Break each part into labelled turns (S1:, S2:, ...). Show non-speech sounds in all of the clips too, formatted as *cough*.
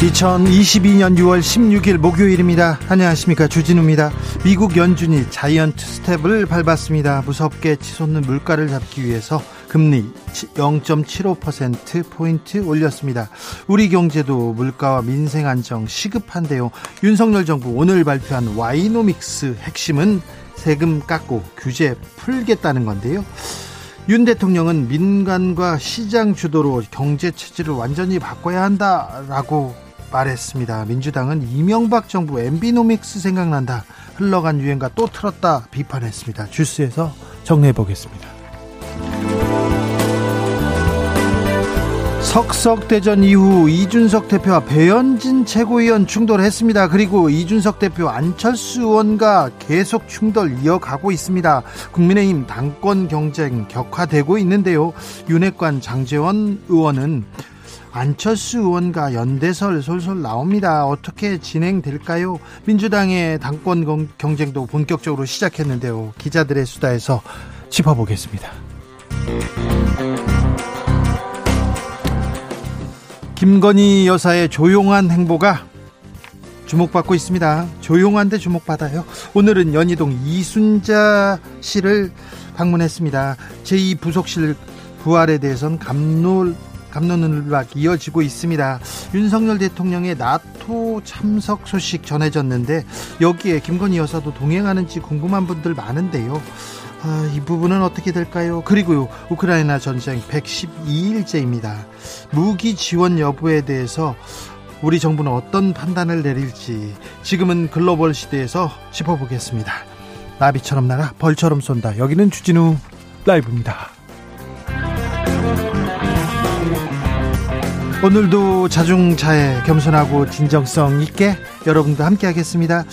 S1: 2022년 6월 16일 목요일입니다. 안녕하십니까. 주진우입니다. 미국 연준이 자이언트 스텝을 밟았습니다. 무섭게 치솟는 물가를 잡기 위해서 금리 0.75%포인트 올렸습니다. 우리 경제도 물가와 민생 안정 시급한데요. 윤석열 정부 오늘 발표한 와이노믹스 핵심은 세금 깎고 규제 풀겠다는 건데요. 윤 대통령은 민간과 시장 주도로 경제 체질을 완전히 바꿔야 한다라고 말했습니다. 민주당은 이명박 정부 엠비노믹스 생각난다. 흘러간 유행과 또 틀었다 비판했습니다. 주스에서 정리해 보겠습니다. 석석 대전 이후 이준석 대표와 배현진 최고위원 충돌했습니다. 그리고 이준석 대표 안철수 의원과 계속 충돌 이어가고 있습니다. 국민의힘 당권 경쟁 격화되고 있는데요. 윤핵관 장재원 의원은 안철수 의원과 연대설 솔솔 나옵니다. 어떻게 진행될까요? 민주당의 당권 경쟁도 본격적으로 시작했는데요. 기자들의 수다에서 짚어보겠습니다. 김건희 여사의 조용한 행보가 주목받고 있습니다. 조용한데 주목받아요. 오늘은 연희동 이순자 씨를 방문했습니다. 제2부속실 부활에 대해선 감놀 감론을박 이어지고 있습니다. 윤석열 대통령의 나토 참석 소식 전해졌는데 여기에 김건희 여사도 동행하는지 궁금한 분들 많은데요. 아, 이 부분은 어떻게 될까요? 그리고요, 우크라이나 전쟁 112일째입니다. 무기 지원 여부에 대해서 우리 정부는 어떤 판단을 내릴지 지금은 글로벌 시대에서 짚어보겠습니다. 나비처럼 날아 벌처럼 쏜다. 여기는 주진우 라이브입니다. 오늘도 자중차에 겸손하고 진정성 있게 여러분과 함께 하겠습니다.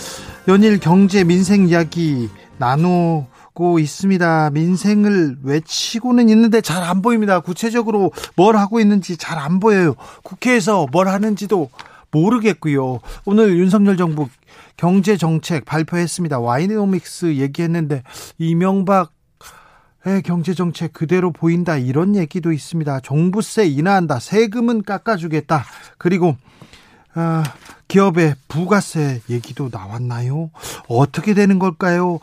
S1: 연일 경제 민생 이야기 나누고 있습니다. 민생을 외치고는 있는데 잘 안 보입니다. 구체적으로 뭘 하고 있는지 잘 안 보여요. 국회에서 뭘 하는지도 모르겠고요. 오늘 윤석열 정부 경제 정책 발표했습니다. 와이노믹스 얘기했는데 이명박 경제 정책 그대로 보인다 이런 얘기도 있습니다. 종부세 인하한다. 세금은 깎아주겠다. 그리고 아, 기업의 부가세 얘기도 나왔나요? 어떻게 되는 걸까요?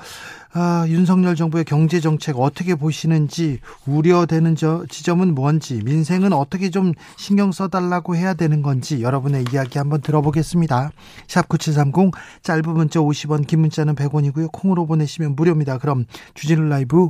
S1: 아, 윤석열 정부의 경제 정책 어떻게 보시는지 우려되는 저, 지점은 뭔지 민생은 어떻게 좀 신경 써달라고 해야 되는 건지 여러분의 이야기 한번 들어보겠습니다. 샵 9730 짧은 문자 50원 긴 문자는 100원이고요. 콩으로 보내시면 무료입니다. 그럼 주진우 라이브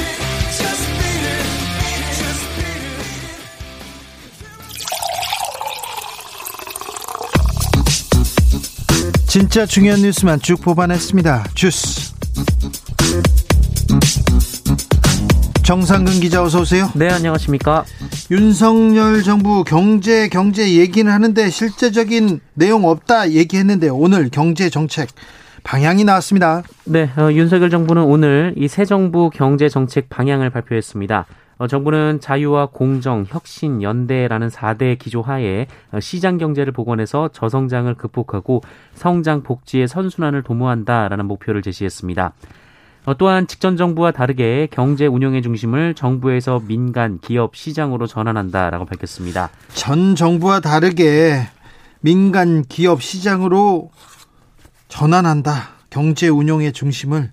S1: 진짜 중요한 뉴스만 쭉 뽑아냈습니다. 주스. 정상근 기자 어서 오세요.
S2: 네, 안녕하십니까?
S1: 윤석열 정부 경제 경제 얘기는 하는데 실제적인 내용 없다 얘기했는데 오늘 경제 정책 방향이 나왔습니다.
S2: 네, 어, 윤석열 정부는 오늘 이 새 정부 경제 정책 방향을 발표했습니다. 어, 정부는 자유와 공정, 혁신, 연대라는 4대 기조 하에 어, 시장 경제를 복원해서 저성장을 극복하고 성장 복지의 선순환을 도모한다라는 목표를 제시했습니다. 어, 또한 직전 정부와 다르게 경제 운영의 중심을 정부에서 민간, 기업, 시장으로 전환한다라고 밝혔습니다.
S1: 전 정부와 다르게 민간, 기업, 시장으로 전환한다. 경제 운용의 중심을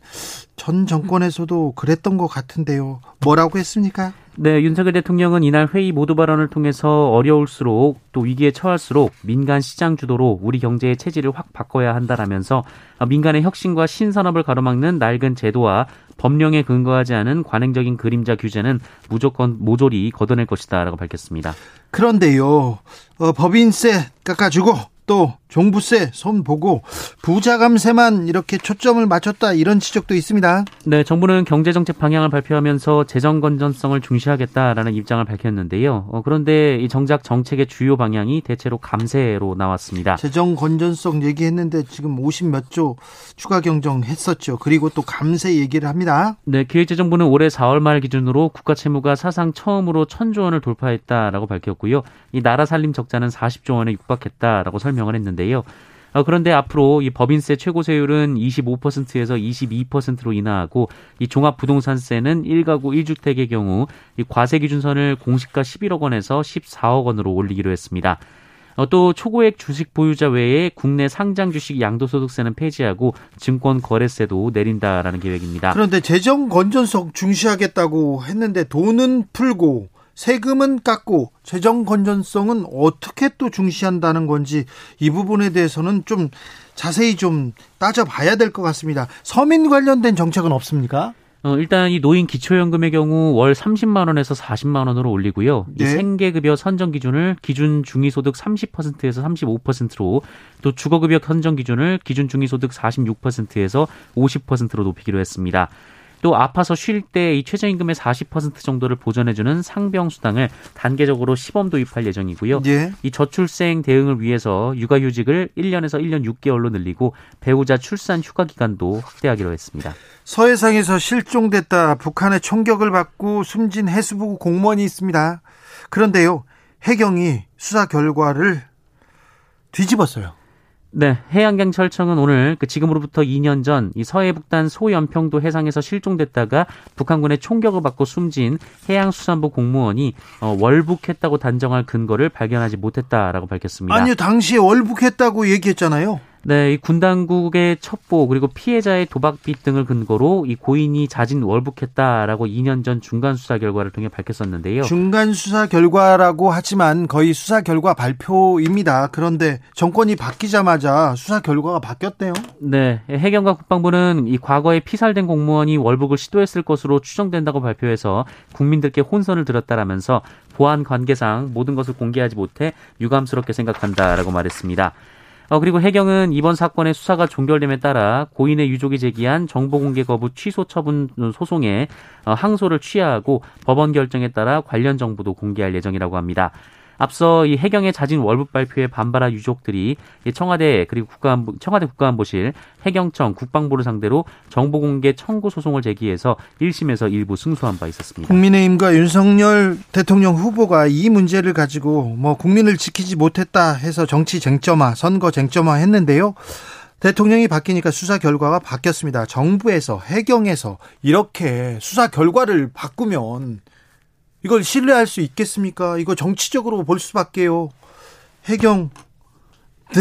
S1: 전 정권에서도 그랬던 것 같은데요. 뭐라고 했습니까?
S2: 네, 윤석열 대통령은 이날 회의 모두 발언을 통해서 어려울수록 또 위기에 처할수록 민간 시장 주도로 우리 경제의 체질을 확 바꿔야 한다라면서 민간의 혁신과 신산업을 가로막는 낡은 제도와 법령에 근거하지 않은 관행적인 그림자 규제는 무조건 모조리 걷어낼 것이다라고 밝혔습니다.
S1: 그런데요, 어, 법인세 깎아주고 또 종부세 손 보고 부자 감세만 이렇게 초점을 맞췄다 이런 지적도 있습니다.
S2: 네, 정부는 경제 정책 방향을 발표하면서 재정 건전성을 중시하겠다라는 입장을 밝혔는데요. 어, 그런데 이 정작 정책의 주요 방향이 대체로 감세로 나왔습니다.
S1: 재정 건전성 얘기했는데 지금 50 몇 조 추가 경정했었죠. 그리고 또 감세 얘기를 합니다.
S2: 네, 기획재정부는 올해 4월 말 기준으로 국가 채무가 사상 처음으로 1000조 원을 돌파했다라고 밝혔고요. 이 나라 살림 적자는 40조 원에 육박했다라고 설명을 했는데 요. 어, 그런데 앞으로 이 법인세 최고세율은 25%에서 22%로 인하하고 이 종합부동산세는 1가구 1주택의 경우 이 과세 기준선을 공시가 11억 원에서 14억 원으로 올리기로 했습니다. 어, 또 초고액 주식 보유자 외에 국내 상장 주식 양도소득세는 폐지하고 증권 거래세도 내린다라는 계획입니다.
S1: 그런데 재정 건전성 중시하겠다고 했는데 돈은 풀고 세금은 깎고 재정 건전성은 어떻게 또 중시한다는 건지 이 부분에 대해서는 좀 자세히 좀 따져봐야 될 것 같습니다. 서민 관련된 정책은 없습니까?
S2: 어, 일단 이 노인 기초연금의 경우 월 30만 원에서 40만 원으로 올리고요. 네. 이 생계급여 선정 기준을 기준 중위소득 30%에서 35%로 또 주거급여 선정 기준을 기준 중위소득 46%에서 50%로 높이기로 했습니다. 또 아파서 쉴 때 이 최저임금의 40% 정도를 보전해주는 상병수당을 단계적으로 시범 도입할 예정이고요. 예. 이 저출생 대응을 위해서 육아휴직을 1년에서 1년 6개월로 늘리고 배우자 출산 휴가 기간도 확대하기로 했습니다.
S1: 서해상에서 실종됐다 북한의 총격을 받고 숨진 해수부 공무원이 있습니다. 그런데요, 해경이 수사 결과를 뒤집었어요.
S2: 네, 해양경찰청은 오늘 그 지금으로부터 2년 전 이 서해 북단 소연평도 해상에서 실종됐다가 북한군의 총격을 받고 숨진 해양수산부 공무원이 어, 월북했다고 단정할 근거를 발견하지 못했다라고 밝혔습니다.
S1: 아니요, 당시에 월북했다고 얘기했잖아요.
S2: 네, 이 군 당국의 첩보 그리고 피해자의 도박빚 등을 근거로 이 고인이 자진 월북했다라고 2년 전 중간 수사 결과를 통해 밝혔었는데요.
S1: 중간 수사 결과라고 하지만 거의 수사 결과 발표입니다. 그런데 정권이 바뀌자마자 수사 결과가 바뀌었대요.
S2: 네, 해경과 국방부는 이 과거에 피살된 공무원이 월북을 시도했을 것으로 추정된다고 발표해서 국민들께 혼선을 들었다라면서 보안 관계상 모든 것을 공개하지 못해 유감스럽게 생각한다라고 말했습니다. 어, 그리고 해경은 이번 사건의 수사가 종결됨에 따라 고인의 유족이 제기한 정보 공개 거부 취소 처분 소송에 어, 항소를 취하하고 법원 결정에 따라 관련 정보도 공개할 예정이라고 합니다. 앞서 이 해경의 자진 월북 발표에 반발한 유족들이 청와대 그리고 국가안보, 청와대 국가안보실, 해경청, 국방부를 상대로 정보 공개 청구 소송을 제기해서 1심에서 일부 승소한 바 있었습니다.
S1: 국민의힘과 윤석열 대통령 후보가 이 문제를 가지고 뭐 국민을 지키지 못했다 해서 정치 쟁점화, 선거 쟁점화 했는데요. 대통령이 바뀌니까 수사 결과가 바뀌었습니다. 정부에서 해경에서 이렇게 수사 결과를 바꾸면 이걸 신뢰할 수 있겠습니까? 이거 정치적으로 볼 수밖에요. 해경, 네.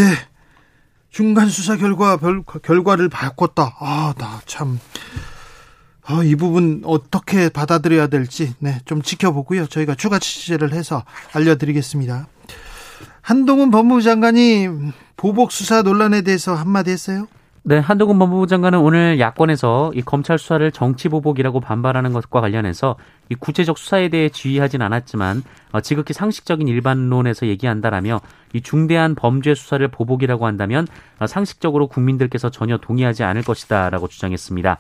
S1: 중간 수사 결과, 별, 결과를 바꿨다. 아, 나 참. 아, 이 부분 어떻게 받아들여야 될지, 네, 좀 지켜보고요. 저희가 추가 취재를 해서 알려드리겠습니다. 한동훈 법무부 장관이 보복 수사 논란에 대해서 한마디 했어요?
S2: 네, 한동훈 법무부 장관은 오늘 야권에서 이 검찰 수사를 정치 보복이라고 반발하는 것과 관련해서 이 구체적 수사에 대해 지휘하진 않았지만 어, 지극히 상식적인 일반론에서 얘기한다라며 이 중대한 범죄 수사를 보복이라고 한다면 어, 상식적으로 국민들께서 전혀 동의하지 않을 것이다라고 주장했습니다.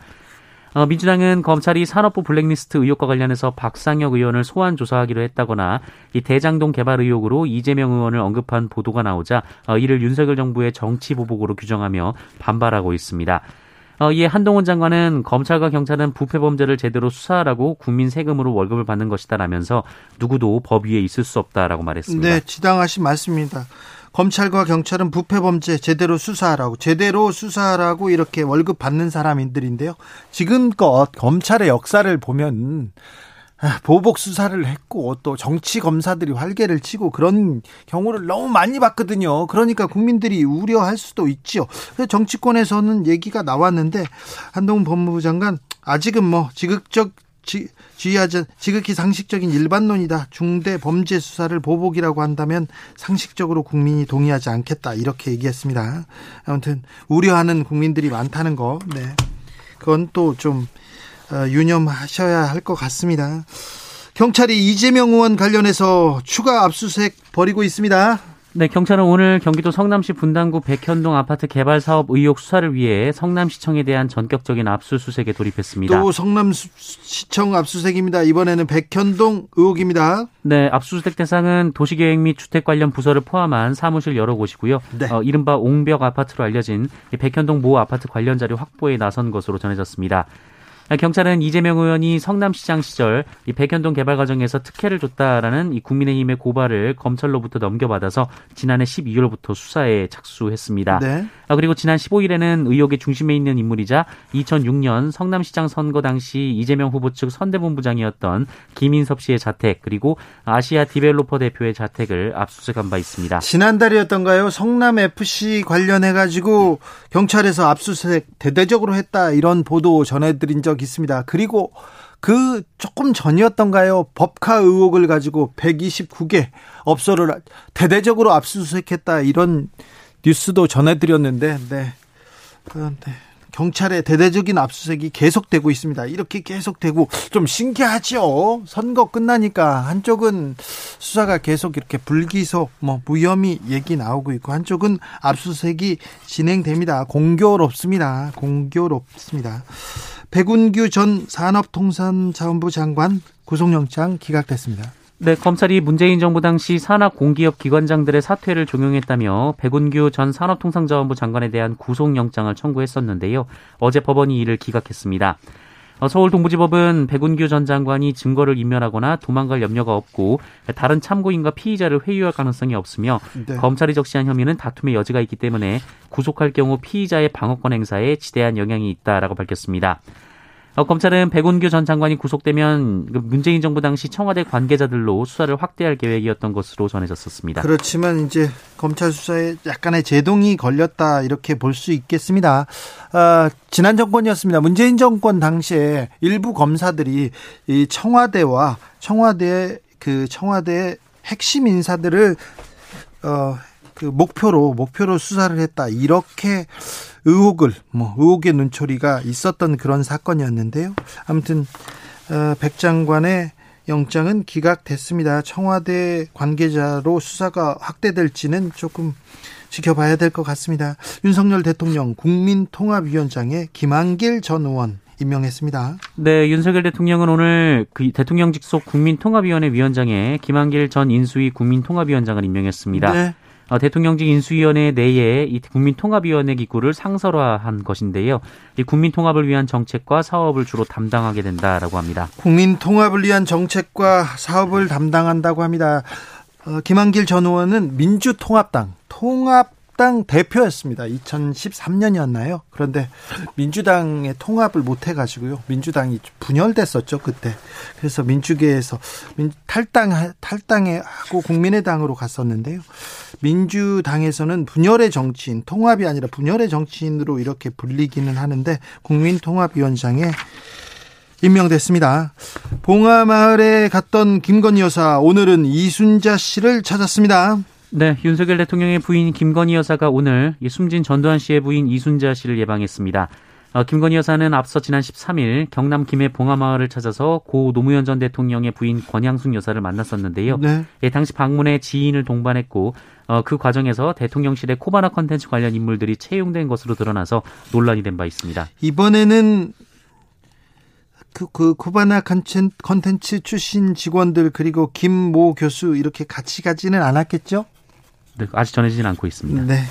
S2: 어, 민주당은 검찰이 산업부 블랙리스트 의혹과 관련해서 박상혁 의원을 소환 조사하기로 했다거나 이 대장동 개발 의혹으로 이재명 의원을 언급한 보도가 나오자 어, 이를 윤석열 정부의 정치 보복으로 규정하며 반발하고 있습니다. 어, 이에 한동훈 장관은 검찰과 경찰은 부패 범죄를 제대로 수사하라고 국민 세금으로 월급을 받는 것이다라면서 누구도 법 위에 있을 수 없다라고 말했습니다.
S1: 네, 지당하신 말씀입니다. 검찰과 경찰은 부패 범죄 제대로 수사하라고 제대로 수사하라고 이렇게 월급 받는 사람들인데요. 지금껏 검찰의 역사를 보면 아, 보복 수사를 했고 또 정치 검사들이 활개를 치고 그런 경우를 너무 많이 봤거든요. 그러니까 국민들이 우려할 수도 있죠. 정치권에서는 얘기가 나왔는데 한동훈 법무부 장관 아직은 뭐 지극적 지, 지휘하자 지극히 상식적인 일반론이다. 중대 범죄 수사를 보복이라고 한다면 상식적으로 국민이 동의하지 않겠다. 이렇게 얘기했습니다. 아무튼 우려하는 국민들이 많다는 거. 네. 그건 또좀 어, 유념하셔야 할 것 같습니다. 경찰이 이재명 의원 관련해서 추가 압수수색 벌이고 있습니다.
S2: 네, 경찰은 오늘 경기도 성남시 분당구 백현동 아파트 개발 사업 의혹 수사를 위해 성남시청에 대한 전격적인 압수수색에 돌입했습니다.
S1: 또 성남시청 압수수색입니다. 이번에는 백현동 의혹입니다.
S2: 네, 압수수색 대상은 도시계획 및 주택 관련 부서를 포함한 사무실 여러 곳이고요. 네. 어, 이른바 옹벽 아파트로 알려진 백현동 모 아파트 관련 자료 확보에 나선 것으로 전해졌습니다. 경찰은 이재명 의원이 성남시장 시절 이 백현동 개발 과정에서 특혜를 줬다라는 이 국민의힘의 고발을 검찰로부터 넘겨받아서 지난해 12월부터 수사에 착수했습니다. 네. 아, 그리고 지난 15일에는 의혹의 중심에 있는 인물이자 2006년 성남시장 선거 당시 이재명 후보 측 선대본부장이었던 김인섭 씨의 자택 그리고 아시아 디벨로퍼 대표의 자택을 압수수색한 바 있습니다.
S1: 지난달이었던가요? 성남 FC 관련해 가지고 경찰에서 압수수색 대대적으로 했다 이런 보도 전해드린 적 있습니다. 그리고 그 조금 전이었던가요? 법카 의혹을 가지고 129개 업소를 대대적으로 압수수색했다 이런 뉴스도 전해드렸는데, 네. 그런데 경찰의 대대적인 압수수색이 계속되고 있습니다. 이렇게 계속되고 좀 신기하죠. 선거 끝나니까 한쪽은 수사가 계속 이렇게 불기소, 뭐 무혐의 얘기 나오고 있고 한쪽은 압수수색이 진행됩니다. 공교롭습니다. 공교롭습니다. 백운규 전 산업통상자원부 장관 구속영장 기각됐습니다.
S2: 네, 검찰이 문재인 정부 당시 산업 공기업 기관장들의 사퇴를 종용했다며 백운규 전 산업통상자원부 장관에 대한 구속영장을 청구했었는데요. 어제 법원이 이를 기각했습니다. 어, 서울 동부지법은 백운규 전 장관이 증거를 인멸하거나 도망갈 염려가 없고 다른 참고인과 피의자를 회유할 가능성이 없으며 네. 검찰이 적시한 혐의는 다툼의 여지가 있기 때문에 구속할 경우 피의자의 방어권 행사에 지대한 영향이 있다라고 밝혔습니다. 어, 검찰은 백운규 전 장관이 구속되면 그 문재인 정부 당시 청와대 관계자들로 수사를 확대할 계획이었던 것으로 전해졌었습니다.
S1: 그렇지만 이제 검찰 수사에 약간의 제동이 걸렸다 이렇게 볼 수 있겠습니다. 어, 지난 정권이었습니다. 문재인 정권 당시에 일부 검사들이 이 청와대와 청와대 그 청와대 핵심 인사들을 어, 그 목표로 목표로 수사를 했다 이렇게 의혹을 뭐 의혹의 눈초리가 있었던 그런 사건이었는데요. 아무튼 어, 백 장관의 영장은 기각됐습니다. 청와대 관계자로 수사가 확대될지는 조금 지켜봐야 될 것 같습니다. 윤석열 대통령 국민통합위원장에 김한길 전 의원 임명했습니다.
S2: 네, 윤석열 대통령은 오늘 그 대통령 직 속 국민통합위원회 위원장에 김한길 전 인수위 국민통합위원장을 임명했습니다. 네. 어, 대통령직 인수위원회 내에 이 국민통합위원회 기구를 상설화한 것인데요. 이 국민통합을 위한 정책과 사업을 주로 담당하게 된다라고 합니다.
S1: 국민통합을 위한 정책과 사업을 담당한다고 합니다. 어, 김한길 전 의원은 민주통합당 통합 민주당 대표였습니다. 2013년이었나요? 그런데 민주당의 통합을 못 해가지고요. 민주당이 분열됐었죠 그때. 그래서 민주계에서 탈당 탈당해 하고 국민의당으로 갔었는데요. 민주당에서는 분열의 정치인, 통합이 아니라 분열의 정치인으로 이렇게 불리기는 하는데 국민통합위원장에 임명됐습니다. 봉하마을에 갔던 김건희 여사 오늘은 이순자 씨를 찾았습니다.
S2: 네, 윤석열 대통령의 부인 김건희 여사가 오늘 숨진 전두환 씨의 부인 이순자 씨를 예방했습니다. 어, 김건희 여사는 앞서 지난 13일 경남 김해 봉하마을을 찾아서 고 노무현 전 대통령의 부인 권양숙 여사를 만났었는데요. 네. 예, 당시 방문에 지인을 동반했고 어, 그 과정에서 대통령실의 코바나 컨텐츠 관련 인물들이 채용된 것으로 드러나서 논란이 된 바 있습니다.
S1: 이번에는 그, 그 코바나 컨텐츠 출신 직원들 그리고 김 모 교수 이렇게 같이 가지는 않았겠죠?
S2: 네, 아직 전해지진 않고 있습니다. 네.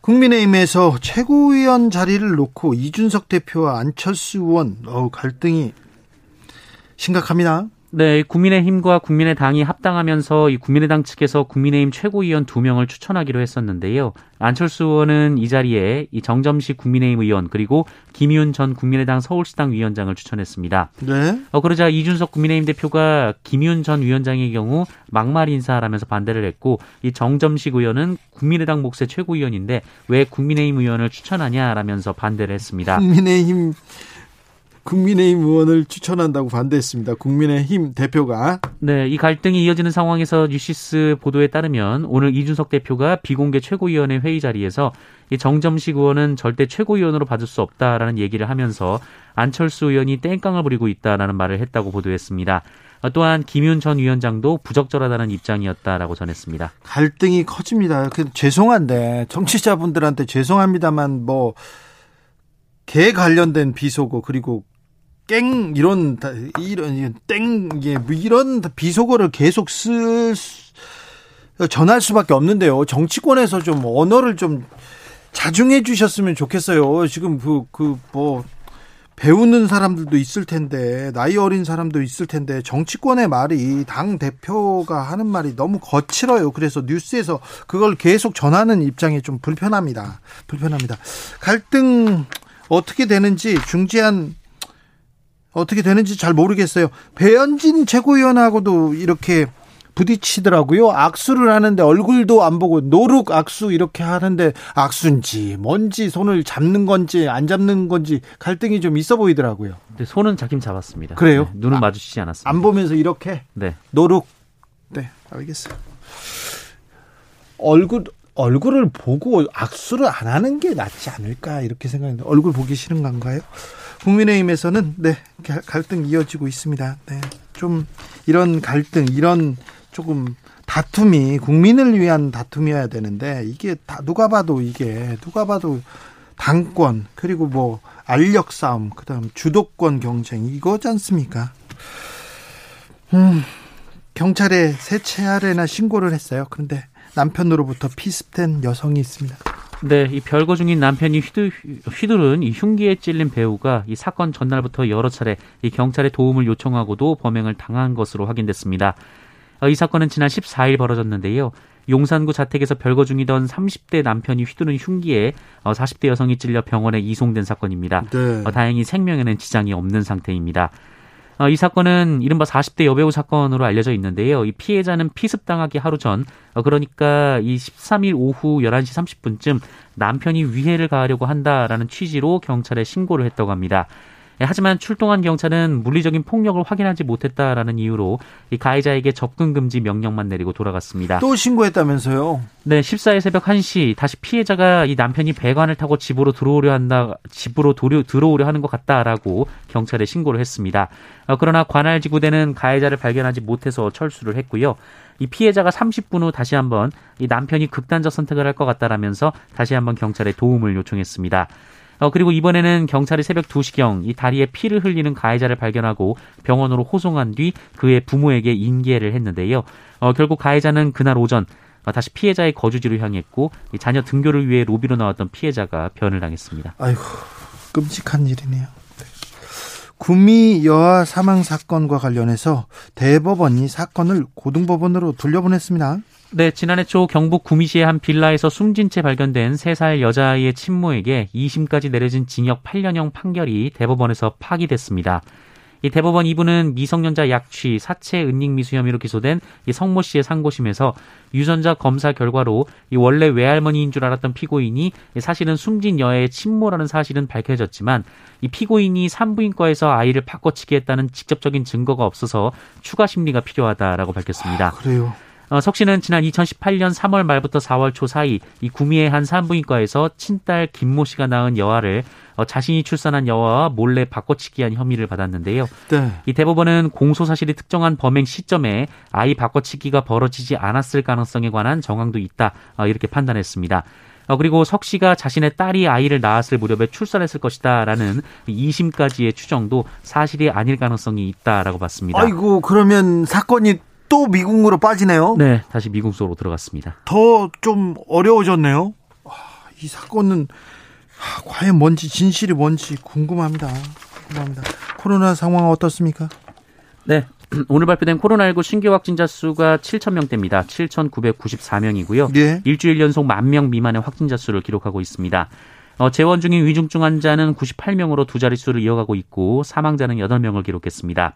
S1: 국민의힘에서 최고위원 자리를 놓고 이준석 대표와 안철수 의원 어 갈등이 심각합니다.
S2: 네, 국민의힘과 국민의당이 합당하면서 이 국민의당 측에서 국민의힘 최고위원 두 명을 추천하기로 했었는데요. 안철수 의원은 이 자리에 이 정점식 국민의힘 의원 그리고 김윤 전 국민의당 서울시당 위원장을 추천했습니다. 네. 어, 그러자 이준석 국민의힘 대표가 김윤 전 위원장의 경우 막말 인사하라면서 반대를 했고 이 정점식 의원은 국민의당 목세 최고위원인데 왜 국민의힘 의원을 추천하냐라면서 반대를 했습니다.
S1: 국민의힘 국민의힘 의원을 추천한다고 반대했습니다. 국민의힘 대표가.
S2: 네, 이 갈등이 이어지는 상황에서 뉴시스 보도에 따르면 오늘 이준석 대표가 비공개 최고위원회 회의 자리에서 이 정점식 의원은 절대 최고위원으로 받을 수 없다라는 얘기를 하면서 안철수 의원이 땡깡을 부리고 있다라는 말을 했다고 보도했습니다. 또한 김윤 전 위원장도 부적절하다는 입장이었다라고 전했습니다.
S1: 갈등이 커집니다. 그 죄송한데 정치자분들한테 죄송합니다만 뭐 개 관련된 비속어 그리고 깽 이런 이런 땡 이런 비속어를 계속 쓸 전할 수밖에 없는데요. 정치권에서 좀 언어를 좀 자중해 주셨으면 좋겠어요. 지금 그 그 뭐 배우는 사람들도 있을 텐데 나이 어린 사람도 있을 텐데 정치권의 말이 당 대표가 하는 말이 너무 거칠어요. 그래서 뉴스에서 그걸 계속 전하는 입장이 좀 불편합니다. 불편합니다. 갈등 어떻게 되는지 중재안 어떻게 되는지 잘 모르겠어요. 배현진 최고위원하고도 이렇게 부딪히더라고요. 악수를 하는데 얼굴도 안 보고 노룩 악수 이렇게 하는데 악수인지 뭔지 손을 잡는 건지 안 잡는 건지 갈등이 좀 있어 보이더라고요.
S2: 네, 손은 잡긴 잡았습니다.
S1: 그래요? 네,
S2: 눈은 아, 마주치지 않았습니다.
S1: 안 보면서 이렇게 네. 노룩. 네, 알겠어요. 얼굴 얼굴을 보고 악수를 안 하는 게 낫지 않을까 이렇게 생각했는데 얼굴 보기 싫은 건가요? 국민의힘에서는 네 갈등 이어지고 있습니다. 네, 좀 이런 갈등 이런 조금 다툼이 국민을 위한 다툼이어야 되는데 이게 다 누가 봐도 이게 누가 봐도 당권 그리고 뭐 알력 싸움 그다음 주도권 경쟁 이거지 않습니까? 음, 경찰에 아래나 신고를 했어요. 그런데 남편으로부터 피습된 여성이 있습니다.
S2: 네, 이 별거 중인 남편이 휘두, 휘두른 이 흉기에 찔린 배우가 이 사건 전날부터 여러 차례 이 경찰의 도움을 요청하고도 범행을 당한 것으로 확인됐습니다. 어, 이 사건은 지난 14일 벌어졌는데요. 용산구 자택에서 별거 중이던 30대 남편이 휘두른 흉기에 40대 어, 여성이 찔려 병원에 이송된 사건입니다. 네. 어, 다행히 생명에는 지장이 없는 상태입니다. 어, 이 사건은 이른바 40대 여배우 사건으로 알려져 있는데요. 이 피해자는 피습당하기 하루 전, 어, 그러니까 이 13일 오후 11시 30분쯤 남편이 위해를 가하려고 한다라는 취지로 경찰에 신고를 했다고 합니다. 예, 하지만 출동한 경찰은 물리적인 폭력을 확인하지 못했다라는 이유로 이 가해자에게 접근 금지 명령만 내리고 돌아갔습니다.
S1: 또 신고했다면서요?
S2: 네, 14일 새벽 1시 다시 피해자가 이 남편이 배관을 타고 집으로 들어오려 한다, 집으로 도려, 들어오려 하는 것 같다라고 경찰에 신고를 했습니다. 어, 그러나 관할 지구대는 가해자를 발견하지 못해서 철수를 했고요. 이 피해자가 30분 후 다시 한번 이 남편이 극단적 선택을 할 것 같다라면서 다시 한번 경찰에 도움을 요청했습니다. 어, 그리고 이번에는 경찰이 새벽 2시경 이 다리에 피를 흘리는 가해자를 발견하고 병원으로 호송한 뒤 그의 부모에게 인계를 했는데요. 어, 결국 가해자는 그날 오전 어, 다시 피해자의 거주지로 향했고 자녀 등교를 위해 로비로 나왔던 피해자가 변을 당했습니다.
S1: 아이고 끔찍한 일이네요. 구미 여아 사망 사건과 관련해서 대법원이 사건을 고등법원으로 돌려보냈습니다.
S2: 네, 지난해 초 경북 구미시의 한 빌라에서 숨진 채 발견된 3살 여자아이의 친모에게 2심까지 내려진 징역 8년형 판결이 대법원에서 파기됐습니다. 이 대법원 2부는 미성년자 약취, 사체 은닉 미수 혐의로 기소된 이 성모 씨의 상고심에서 유전자 검사 결과로 이 원래 외할머니인 줄 알았던 피고인이 사실은 숨진 여아의 친모라는 사실은 밝혀졌지만 이 피고인이 산부인과에서 아이를 바꿔치기 했다는 직접적인 증거가 없어서 추가 심리가 필요하다라고 밝혔습니다. 아,
S1: 그래요.
S2: 어, 석 씨는 지난 2018년 3월 말부터 4월 초 사이 이 구미의 한 산부인과에서 친딸 김모 씨가 낳은 여아를 어, 자신이 출산한 여아와 몰래 바꿔치기한 혐의를 받았는데요. 네. 이 대법원은 공소 사실이 특정한 범행 시점에 아이 바꿔치기가 벌어지지 않았을 가능성에 관한 정황도 있다 어, 이렇게 판단했습니다. 어, 그리고 석 씨가 자신의 딸이 아이를 낳았을 무렵에 출산했을 것이다라는 2심까지의 추정도 사실이 아닐 가능성이 있다라고 봤습니다.
S1: 아이고 그러면 사건이 또 미국으로 빠지네요.
S2: 네, 다시 미국 속으로 들어갔습니다.
S1: 더 좀 어려워졌네요. 이 사건은 과연 뭔지 진실이 뭔지 궁금합니다. 궁금합니다. 코로나 상황 어떻습니까?
S2: 네. *clears throat* 오늘 발표된 코로나19 신규 확진자 수가 7천 명대입니다. 7,994명이고요. 예. 일주일 연속 만명 미만의 확진자 수를 기록하고 있습니다. 어, 재원 중인 위중증 환자는 98명으로 두 자릿수를 이어가고 있고 사망자는 8명을 기록했습니다.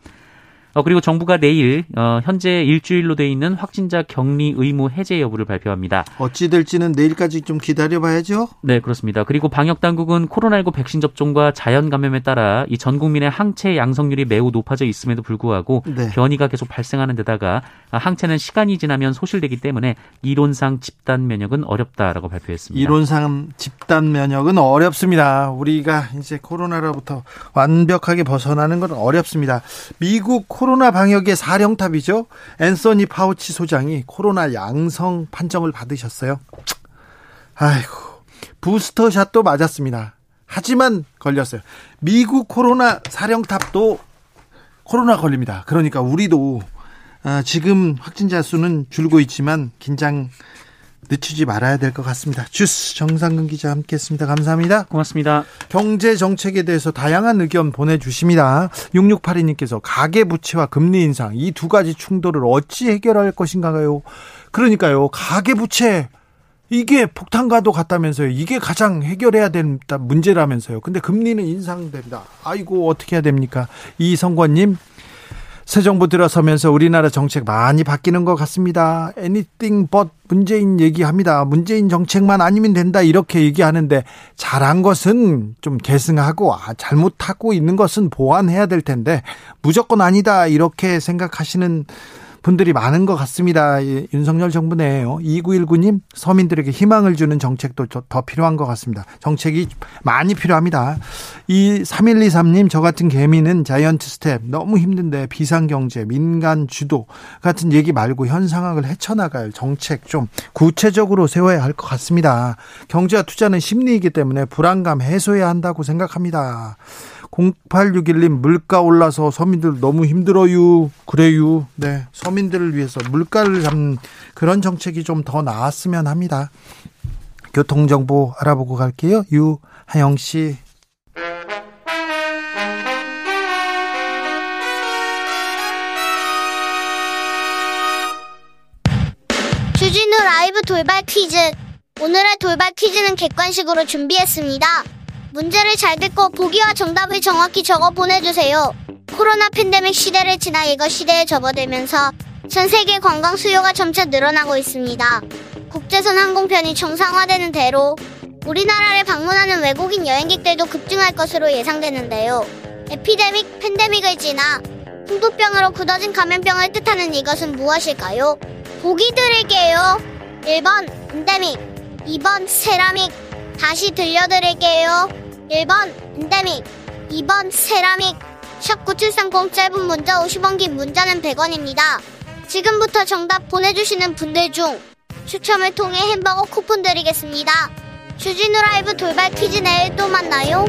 S2: 어, 그리고 정부가 내일 어, 현재 일주일로 돼 있는 확진자 격리 의무 해제 여부를 발표합니다.
S1: 어찌 될지는 내일까지 좀 기다려봐야죠.
S2: 네, 그렇습니다. 그리고 방역 당국은 코로나19 백신 접종과 자연 감염에 따라 이 전 국민의 항체 양성률이 매우 높아져 있음에도 불구하고 네. 변이가 계속 발생하는 데다가 항체는 시간이 지나면 소실되기 때문에 이론상 집단 면역은 어렵다라고 발표했습니다.
S1: 이론상 집단 면역은 어렵습니다. 우리가 이제 코로나로부터 완벽하게 벗어나는 건 어렵습니다. 미국 코로나 방역의 사령탑이죠. 앤서니 파우치 소장이 코로나 양성 판정을 받으셨어요. 아이고 부스터샷도 맞았습니다. 하지만 걸렸어요. 미국 코로나 사령탑도 코로나 걸립니다. 그러니까 우리도 아, 지금 확진자 수는 줄고 있지만 긴장 늦추지 말아야 될 것 같습니다. 주스 정상근 기자 함께했습니다. 감사합니다.
S2: 고맙습니다.
S1: 경제 정책에 대해서 다양한 의견 보내주십니다. 6682님께서 가계 부채와 금리 인상 이 두 가지 충돌을 어찌 해결할 것인가요? 그러니까요. 가계 부채 이게 폭탄과도 같다면서요. 이게 가장 해결해야 된다 문제라면서요. 근데 금리는 인상된다. 아이고 어떻게 해야 됩니까? 이성권님 새 정부 들어서면서 우리나라 정책 많이 바뀌는 것 같습니다. anything but 문재인 얘기합니다. 문재인 정책만 아니면 된다 이렇게 얘기하는데 잘한 것은 좀 계승하고 아, 잘못하고 있는 것은 보완해야 될 텐데 무조건 아니다 이렇게 생각하시는 분들이 많은 것 같습니다. 윤석열 정부 내에요. 2919님 서민들에게 희망을 주는 정책도 더 필요한 것 같습니다. 정책이 많이 필요합니다. 이 3123님 저 같은 개미는 giant step 너무 힘든데 비상경제 민간 주도 같은 얘기 말고 현 상황을 헤쳐나갈 정책 좀 구체적으로 세워야 할 것 같습니다. 경제와 투자는 심리이기 때문에 불안감 해소해야 한다고 생각합니다. 0861님 물가 올라서 서민들 너무 힘들어요. 그래요. 네. 서민들을 위해서 물가를 잡는 그런 정책이 좀 더 나았으면 합니다. 교통 정보 알아보고 갈게요. 유하영 씨.
S3: 주진우 라이브 돌발 퀴즈. 오늘의 돌발 퀴즈는 객관식으로 준비했습니다. 문제를 잘 듣고 보기와 정답을 정확히 적어 보내주세요. 코로나 팬데믹 시대를 지나 이거 시대에 접어들면서 전 세계 관광 수요가 점차 늘어나고 있습니다. 국제선 항공편이 정상화되는 대로 우리나라를 방문하는 외국인 여행객들도 급증할 것으로 예상되는데요. 에피데믹, 팬데믹을 지나 풍토병으로 굳어진 감염병을 뜻하는 이것은 무엇일까요? 보기 드릴게요. 1번 엔데믹, 2번 세라믹, 다시 들려드릴게요. 1번 엔데믹 2번 세라믹 샵9730 짧은 문자 50원 긴 문자는 100원입니다. 지금부터 정답 보내주시는 분들 중 추첨을 통해 햄버거 쿠폰 드리겠습니다. 주진우 라이브 돌발 퀴즈 내일 또 만나요.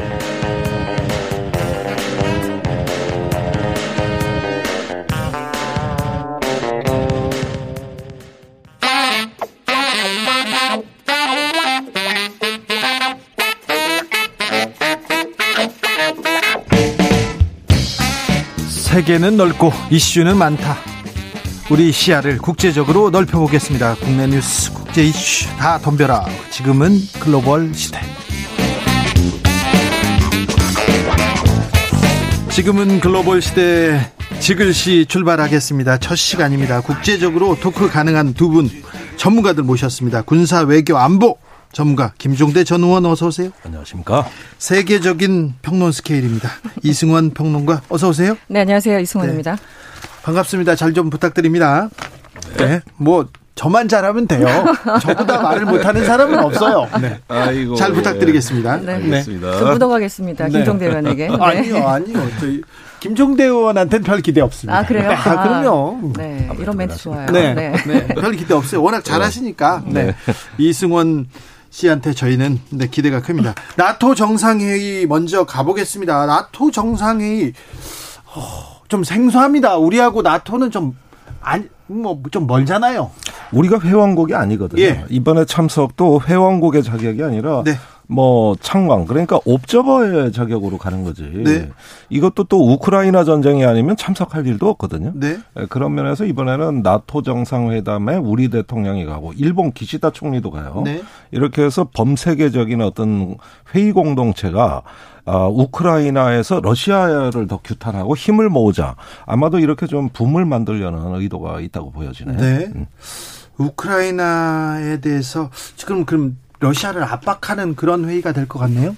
S1: 세계는 넓고 이슈는 많다. 우리 시야를 국제적으로 넓혀보겠습니다. 국내 뉴스, 국제 이슈 다 덤벼라. 지금은 글로벌 시대. 지금은 글로벌 시대 지글시 출발하겠습니다. 첫 시간입니다. 국제적으로 토크 가능한 두 분 전문가들 모셨습니다. 군사 외교 안보 전문가 김종대 전 의원 어서 오세요.
S4: 안녕하십니까.
S1: 세계적인 평론 스케일입니다. 이승원 평론가 어서 오세요.
S5: 네, 안녕하세요. 이승원입니다. 네.
S1: 반갑습니다. 잘 좀 부탁드립니다. 네. 네. 뭐 저만 잘하면 돼요. *laughs* 저보다 말을 못하는 사람은 없어요. 네. 아이고, 잘 부탁드리겠습니다.
S5: 네. 알겠습니다. 네. 묻어가겠습니다. 네. 김종대 의원에게. *laughs* 네.
S1: 아니요, 아니요. 저희 김종대 의원한테는 별 기대 없습니다.
S5: 아, 그래요?
S1: 아, 아 그럼요.
S5: 네. 이런 멘트 좋아요.
S1: 네. 네. 네. 별 기대 없어요. 워낙 잘하시니까. 네. 이승원 씨한테 저희는 네, 기대가 큽니다. 나토 정상회의 먼저 가보겠습니다. 나토 정상회의 어, 좀 생소합니다. 우리하고 나토는 좀 아니 뭐좀 멀잖아요.
S4: 우리가 회원국이 아니거든요. 예. 이번에 참석도 회원국의 자격이 아니라 네. 뭐 창왕 그러니까 옵저버의 자격으로 가는 거지.
S1: 네.
S4: 이것도 또 우크라이나 전쟁이 아니면 참석할 일도 없거든요.
S1: 네.
S4: 예, 그런 면에서 이번에는 나토 정상회담에 우리 대통령이 가고 일본 기시다 총리도 가요.
S1: 네.
S4: 이렇게 해서 범세계적인 어떤 회의 공동체가 아, 우크라이나에서 러시아를 더 규탄하고 힘을 모으자. 아마도 이렇게 좀 붐을 만들려는 의도가 있다고 보여지네요.
S1: 네.
S4: 음.
S1: 우크라이나에 대해서 지금 그럼 러시아를 압박하는 그런 회의가 될 것 같네요.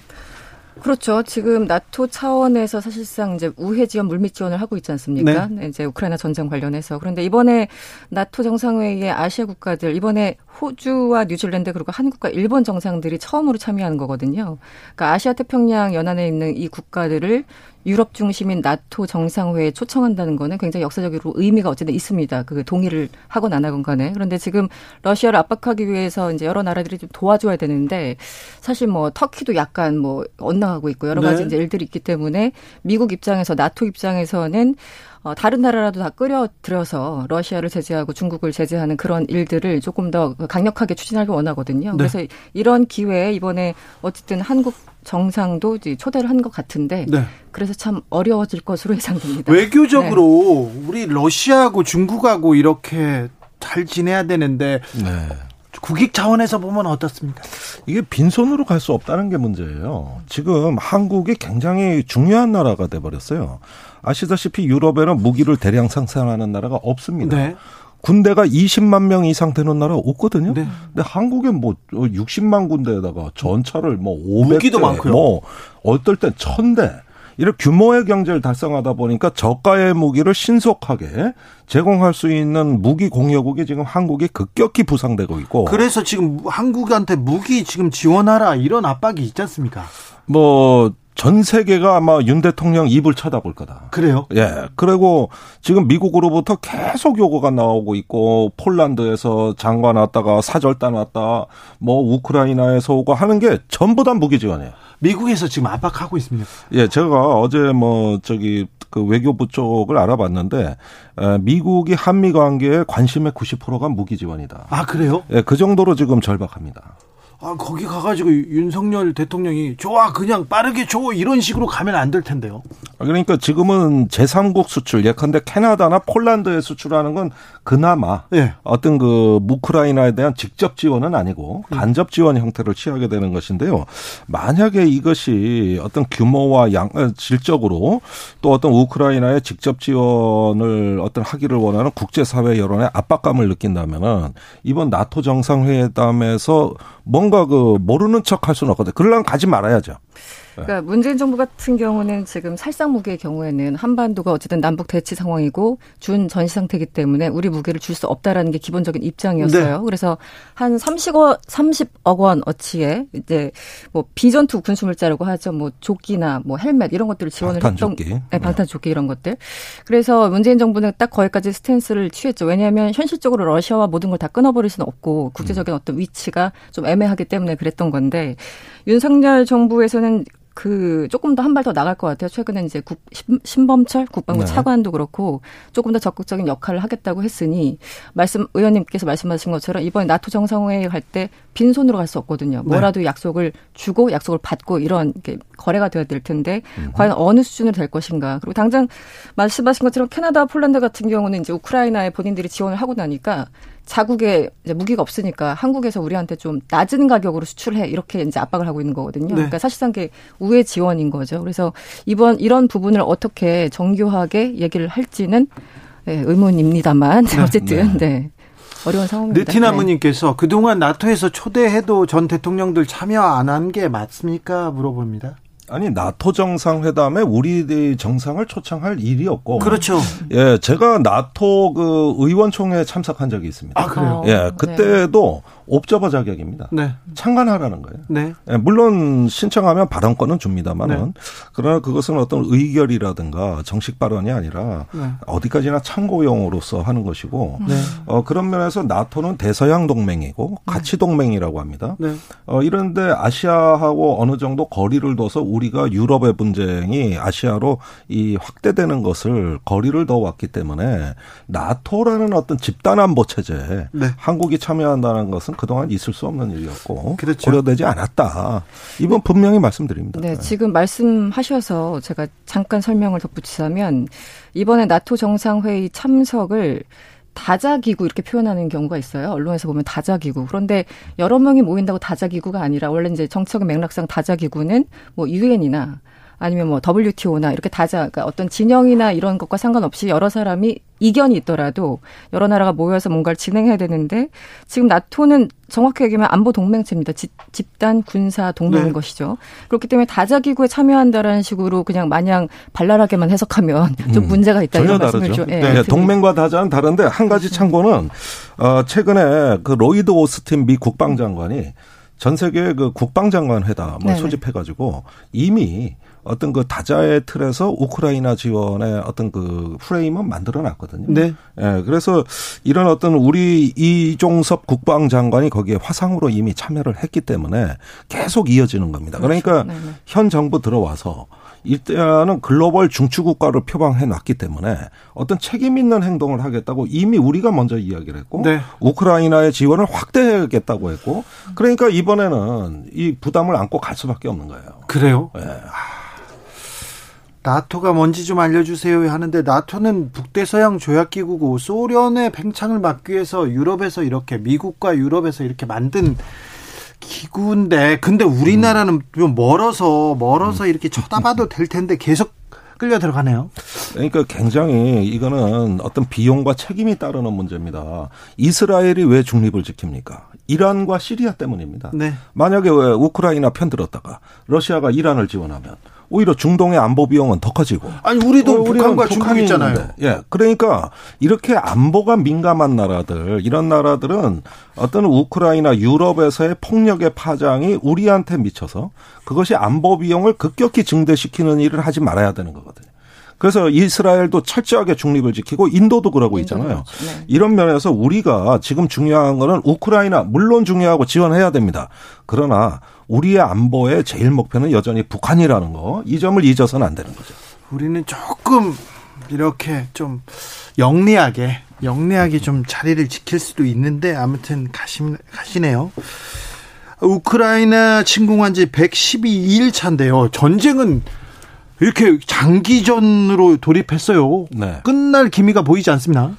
S5: 그렇죠. 지금 나토 차원에서 사실상 이제 우회 지원, 물밑 지원을 하고 있지 않습니까? 네. 이제 우크라이나 전쟁 관련해서. 그런데 이번에 나토 정상회의에 아시아 국가들 이번에 호주와 뉴질랜드 그리고 한국과 일본 정상들이 처음으로 참여하는 거거든요. 그러니까 아시아 태평양 연안에 있는 이 국가들을 유럽 중심인 나토 정상회에 초청한다는 거는 굉장히 역사적으로 의미가 어쨌든 있습니다. 그 동의를 하건 안 하건 간에. 그런데 지금 러시아를 압박하기 위해서 이제 여러 나라들이 좀 도와줘야 되는데 사실 뭐 터키도 약간 뭐 엇나가고 있고 여러 가지
S1: 네.
S5: 이제 일들이 있기 때문에 미국 입장에서 나토 입장에서는 어, 다른 나라라도 다 끌어들여서 러시아를 제재하고 중국을 제재하는 그런 일들을 조금 더 강력하게 추진하길 원하거든요.
S1: 네.
S5: 그래서 이런 기회에 이번에 어쨌든 한국 정상도 이제 초대를 한 것 같은데
S1: 네.
S5: 그래서 참 어려워질 것으로 *laughs* 예상됩니다.
S1: 외교적으로 우리 러시아하고 중국하고 이렇게 잘 지내야 되는데
S4: 네.
S1: 국익 차원에서 보면 어떻습니까?
S4: 이게 빈손으로 갈 수 없다는 게 문제예요. 지금 한국이 굉장히 중요한 나라가 돼 버렸어요. 아시다시피 유럽에는 무기를 대량 생산하는 나라가 없습니다.
S1: 네.
S4: 군대가 20만 명 이상 되는 나라 없거든요.
S1: 네.
S4: 근데 한국엔 뭐 60만 군대에다가 전차를 뭐 500대,
S1: 무기도 많고요.
S4: 뭐 어떨 땐 1000대 이런 규모의 경제를 달성하다 보니까 저가의 무기를 신속하게 제공할 수 있는 무기 공여국이 지금 한국이 급격히 부상되고 있고
S1: 그래서 지금 한국한테 무기 지금 지원하라 이런 압박이 있지 않습니까?
S4: 뭐전 세계가 아마 윤 대통령 입을 쳐다볼 거다.
S1: 그래요?
S4: 예. 그리고 지금 미국으로부터 계속 요구가 나오고 있고 폴란드에서 장관 왔다가 사절단 왔다 뭐 우크라이나에서 오고 하는 게 전부 다 무기 지원이에요.
S1: 미국에서 지금 압박하고 있습니다.
S4: 예, 제가 어제 뭐 저기 그 외교부 쪽을 알아봤는데 에, 미국이 한미 관계에 관심의 90%가 무기 지원이다.
S1: 아 그래요?
S4: 예, 그 정도로 지금 절박합니다.
S1: 아 거기 가가지고 윤석열 대통령이 좋아 그냥 빠르게 줘 이런 식으로 가면 안 될 텐데요.
S4: 그러니까 지금은 제3국 수출, 예컨대 캐나다나 폴란드에 수출하는 건 그나마
S1: 예.
S4: 어떤 그 우크라이나에 대한 직접 지원은 아니고 간접 지원 형태를 취하게 되는 것인데요. 만약에 이것이 어떤 규모와 양 어, 질적으로 또 어떤 우크라이나의 직접 지원을 어떤 하기를 원하는 국제사회 여론의 압박감을 느낀다면은 이번 나토 정상회담에서 뭔가 그 모르는 척 할 수는 없거든요. 그러려면 가지 말아야죠.
S5: 그러니까 문재인 정부 같은 경우는 지금 살상 무기의 경우에는 한반도가 어쨌든 남북 대치 상황이고 준 전시 상태이기 때문에 우리 무기를 줄 수 없다라는 게 기본적인 입장이었어요.
S1: 네.
S5: 그래서 한 30억 30억 원 어치의 이제 뭐 비전투 군수물자라고 하죠. 뭐 조끼나 뭐 헬멧 이런 것들을 지원을
S4: 방탄조끼.
S5: 했던 네, 방탄 조끼 이런 것들. 그래서 문재인 정부는 딱 거기까지 스탠스를 취했죠. 왜냐하면 현실적으로 러시아와 모든 걸 다 끊어버릴 수는 없고 국제적인 어떤 위치가 좀 애매하기 때문에 그랬던 건데 윤석열 정부에서는 그 조금 더 한 발 더 나갈 것 같아요. 최근에 이제 국, 신- 신범철 국방부
S4: 네.
S5: 차관도 그렇고 조금 더 적극적인 역할을 하겠다고 했으니 말씀 의원님께서 말씀하신 것처럼 이번에 나토 정상회의 갈 때 빈손으로 갈 수 없거든요. 뭐라도 약속을 주고 약속을 받고 이런 게 거래가 되어야 될 텐데 과연 어느 수준으로 될 것인가. 그리고 당장 말씀하신 것처럼 캐나다, 폴란드 같은 경우는 이제 우크라이나에 본인들이 지원을 하고 나니까 자국에 이제 무기가 없으니까 한국에서 우리한테 좀 낮은 가격으로 수출해 이렇게 이제 압박을 하고 있는 거거든요.
S1: 네.
S5: 그러니까 사실상 그게 우회 지원인 거죠. 그래서 이번 이런 부분을 어떻게 정교하게 얘기를 할지는 네, 의문입니다만 어쨌든 네. 어려운 상황입니다. 네.
S1: 느티나무님께서 그동안 나토에서 초대해도 전 대통령들 참여 안 한 게 맞습니까? 물어봅니다.
S4: 아니 나토 정상회담에 우리 정상을 초청할 일이 없고
S1: 그렇죠.
S4: 예, 제가 나토 그 의원총회에 참석한 적이 있습니다.
S1: 아 그래요?
S5: 어,
S4: 예,
S5: 네.
S4: 그때도 옵저버 자격입니다.
S1: 네.
S4: 참관하라는 거예요.
S1: 네.
S4: 예, 물론 신청하면 발언권은 줍니다만은
S1: 네.
S4: 그러나 그것은 어떤 의결이라든가 정식 발언이 아니라
S1: 네.
S4: 어디까지나 참고용으로서 하는 것이고
S1: 네.
S4: 어, 그런 면에서 나토는 대서양 동맹이고 가치 동맹이라고 합니다.
S1: 네.
S4: 어, 이런데 아시아하고 어느 정도 거리를 둬서 우리가 유럽의 분쟁이 아시아로 이 확대되는 것을 거리를 더 왔기 때문에 나토라는 어떤 집단 안보 체제에
S1: 네.
S4: 한국이 참여한다는 것은 그동안 있을 수 없는 일이었고
S1: 그렇죠.
S4: 고려되지 않았다. 이번 분명히 말씀드립니다.
S5: 네, 지금 말씀하셔서 제가 잠깐 설명을 덧붙이자면 이번에 나토 정상회의 참석을 다자기구 이렇게 표현하는 경우가 있어요. 언론에서 보면 다자기구. 그런데 여러 명이 모인다고 다자기구가 아니라 원래 이제 정책의 맥락상 다자기구는 뭐 유엔이나 아니면 뭐 WTO나 이렇게 다자 그러니까 어떤 진영이나 이런 것과 상관없이 여러 사람이 이견이 있더라도 여러 나라가 모여서 뭔가를 진행해야 되는데 지금 나토는 정확히 얘기하면 안보 동맹체입니다. 집, 단 군사 동맹인 네. 것이죠. 그렇기 때문에 다자 기구에 참여한다라는 식으로 그냥 마냥 발랄하게만 해석하면 좀 음, 문제가 있다
S4: 이런 말씀을 좀. 예, 네. 동맹과 다자는 다른데 한 가지 그렇죠. 참고는 어 최근에 그 로이드 오스틴 미 국방장관이 전 세계 그 국방장관 회담을 네 소집해가지고 이미 어떤 그 다자의 틀에서 우크라이나 지원의 어떤 그 프레임은 만들어 놨거든요. 네. 예, 그래서 이런 어떤 우리 이종섭 국방장관이 거기에 화상으로 이미 참여를 했기 때문에 계속 이어지는 겁니다. 그렇죠. 그러니까 네네. 현 정부 들어와서 일단은 글로벌 중추 국가를 표방해 놨기 때문에 어떤 책임 있는 행동을 하겠다고 이미 우리가 먼저 이야기를 했고 네. 우크라이나의 지원을 확대하겠다고 했고 그러니까 이번에는 이 부담을 안고 갈 수밖에 없는 거예요.
S1: 그래요? 예. 나토가 뭔지 좀 알려주세요 하는데 나토는 북대서양 조약기구고 소련의 팽창을 막기 위해서 유럽에서 이렇게 미국과 유럽에서 이렇게 만든 기구인데 근데 우리나라는 좀 멀어서 멀어서 이렇게 쳐다봐도 될 텐데 계속 끌려 들어가네요.
S4: 그러니까 굉장히 이거는 어떤 비용과 책임이 따르는 문제입니다. 이스라엘이 왜 중립을 지킵니까? 이란과 시리아 때문입니다. 네. 만약에 왜 우크라이나 편들었다가 러시아가 이란을 지원하면 오히려 중동의 안보 비용은 더 커지고.
S1: 아니 우리도 어, 북한과 중국 있잖아요.
S4: 예, 그러니까 이렇게 안보가 민감한 나라들 이런 나라들은 어떤 우크라이나 유럽에서의 폭력의 파장이 우리한테 미쳐서 그것이 안보 비용을 급격히 증대시키는 일을 하지 말아야 되는 거거든요. 그래서 이스라엘도 철저하게 중립을 지키고 인도도 그러고 있잖아요. 네. 이런 면에서 우리가 지금 중요한 거는 우크라이나 물론 중요하고 지원해야 됩니다. 그러나 우리의 안보의 제일 목표는 여전히 북한이라는 거. 이 점을 잊어서는 안 되는 거죠.
S1: 우리는 조금 이렇게 좀 영리하게 영리하게 좀 자리를 지킬 수도 있는데 아무튼 가시, 가시네요. 우크라이나 침공한 지 112일 차인데요. 전쟁은 이렇게 장기전으로 돌입했어요. 네. 끝날 기미가 보이지 않습니다.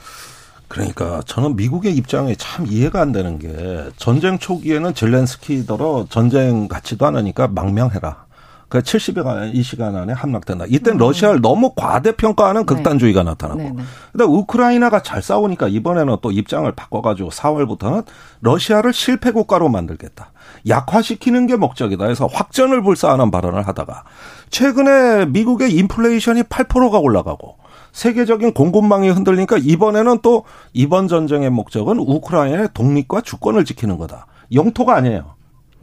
S4: 그러니까 저는 미국의 입장이 참 이해가 안 되는 게 전쟁 초기에는 젤렌스키더러 전쟁 같지도 않으니까 망명해라. 그 70여 이 시간 안에 함락된다. 이때는 음. 러시아를 너무 과대평가하는 네. 극단주의가 네. 나타나고. 네, 네. 근데 우크라이나가 잘 싸우니까 이번에는 또 입장을 바꿔가지고 4월부터는 러시아를 실패 국가로 만들겠다. 약화시키는 게 목적이다 해서 확전을 불사하는 발언을 하다가 최근에 미국의 인플레이션이 8%가 올라가고 세계적인 공급망이 흔들리니까 이번에는 또 이번 전쟁의 목적은 우크라이나의 독립과 주권을 지키는 거다. 영토가 아니에요.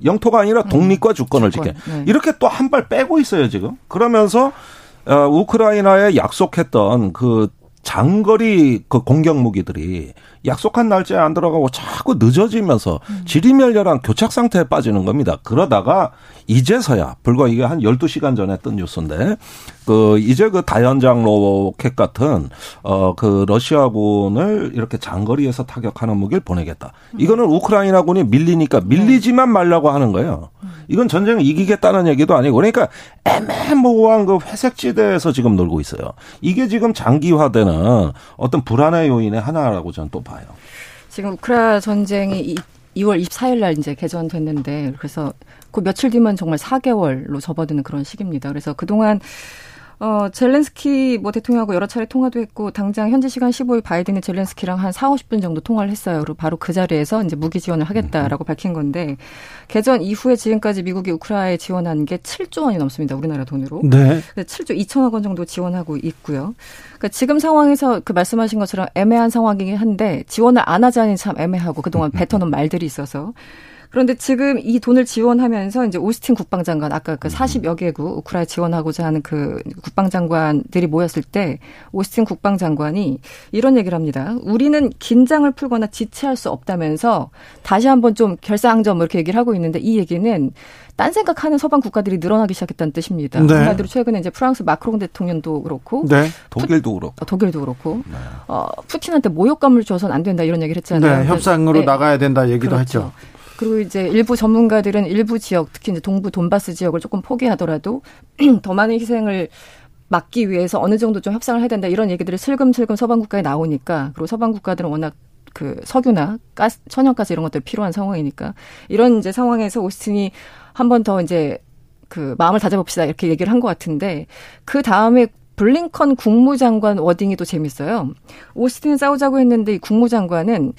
S4: 영토가 아니라 음, 독립과 주권을 주권. 지켜. 네. 이렇게 또 한 발 빼고 있어요, 지금. 그러면서 어, 우크라이나에 약속했던 그 장거리 그 공격 무기들이 약속한 날짜에 안 들어가고 자꾸 늦어지면서 음. 지리멸렬한 교착 상태에 빠지는 겁니다. 그러다가 이제서야 불과 이게 한 12시간 전에 뜬 뉴스인데 그 이제 그 다연장 로켓 같은 어 그 러시아군을 이렇게 장거리에서 타격하는 무기를 보내겠다. 이거는 우크라이나군이 밀리니까 밀리지만 말라고 하는 거예요. 이건 전쟁을 이기겠다는 얘기도 아니고 그러니까 애매모호한 그 회색지대에서 지금 놀고 있어요. 이게 지금 장기화되는 어떤 불안의 요인의 하나라고 저는 또 봐요.
S5: 지금 우크라 전쟁이 2월 24일 날 이제 개전됐는데 그래서 그 며칠 뒤면 정말 4개월로 접어드는 그런 시기입니다. 그래서 그동안 어, 젤렌스키 뭐 대통령하고 여러 차례 통화도 했고 당장 현지 시간 15일 바이든이 젤렌스키랑 한 4, 50분 정도 통화를 했어요. 그리고 바로 그 자리에서 이제 무기 지원을 하겠다라고 밝힌 건데 개전 이후에 지금까지 미국이 우크라이나에 지원한 게 7조 원이 넘습니다. 우리나라 돈으로. 네. 7조 2천억 원 정도 지원하고 있고요. 그러니까 지금 상황에서 그 말씀하신 것처럼 애매한 상황이긴 한데 지원을 안 하자니 참 애매하고 그동안 *laughs* 뱉어놓은 말들이 있어서 그런데 지금 이 돈을 지원하면서 이제 오스틴 국방장관 아까 그 40여 개국 우크라이나 지원하고자 하는 그 국방장관들이 모였을 때 오스틴 국방장관이 이런 얘기를 합니다. 우리는 긴장을 풀거나 지체할 수 없다면서 다시 한번 좀 결사항전 뭐 이렇게 얘기를 하고 있는데 이 얘기는 딴 생각하는 서방 국가들이 늘어나기 시작했다는 뜻입니다.
S1: 네.
S5: 한마디로 최근에 이제 프랑스 마크롱 대통령도 그렇고
S1: 네.
S4: 독일도 그렇고.
S5: 어, 독일도 그렇고
S4: 네.
S5: 어, 푸틴한테 모욕감을 줘서는 안 된다 이런 얘기를 했잖아요.
S1: 네, 협상으로
S5: 네.
S1: 나가야 된다 얘기도
S5: 그렇죠.
S1: 했죠.
S5: 그리고 이제 일부 전문가들은 일부 지역, 특히 이제 동부 돈바스 지역을 조금 포기하더라도 *clears throat* 더 많은 희생을 막기 위해서 어느 정도 좀 협상을 해야 된다 이런 얘기들이 슬금슬금 서방 국가에 나오니까 그리고 서방 국가들은 워낙 그 석유나 가스, 천연가스 이런 것들 필요한 상황이니까 이런 이제 상황에서 오스틴이 한 번 더 이제 그 마음을 다잡읍시다 이렇게 얘기를 한 것 같은데 그 다음에 블링컨 국무장관 워딩이 또 재밌어요. 오스틴 싸우자고 했는데 이 국무장관은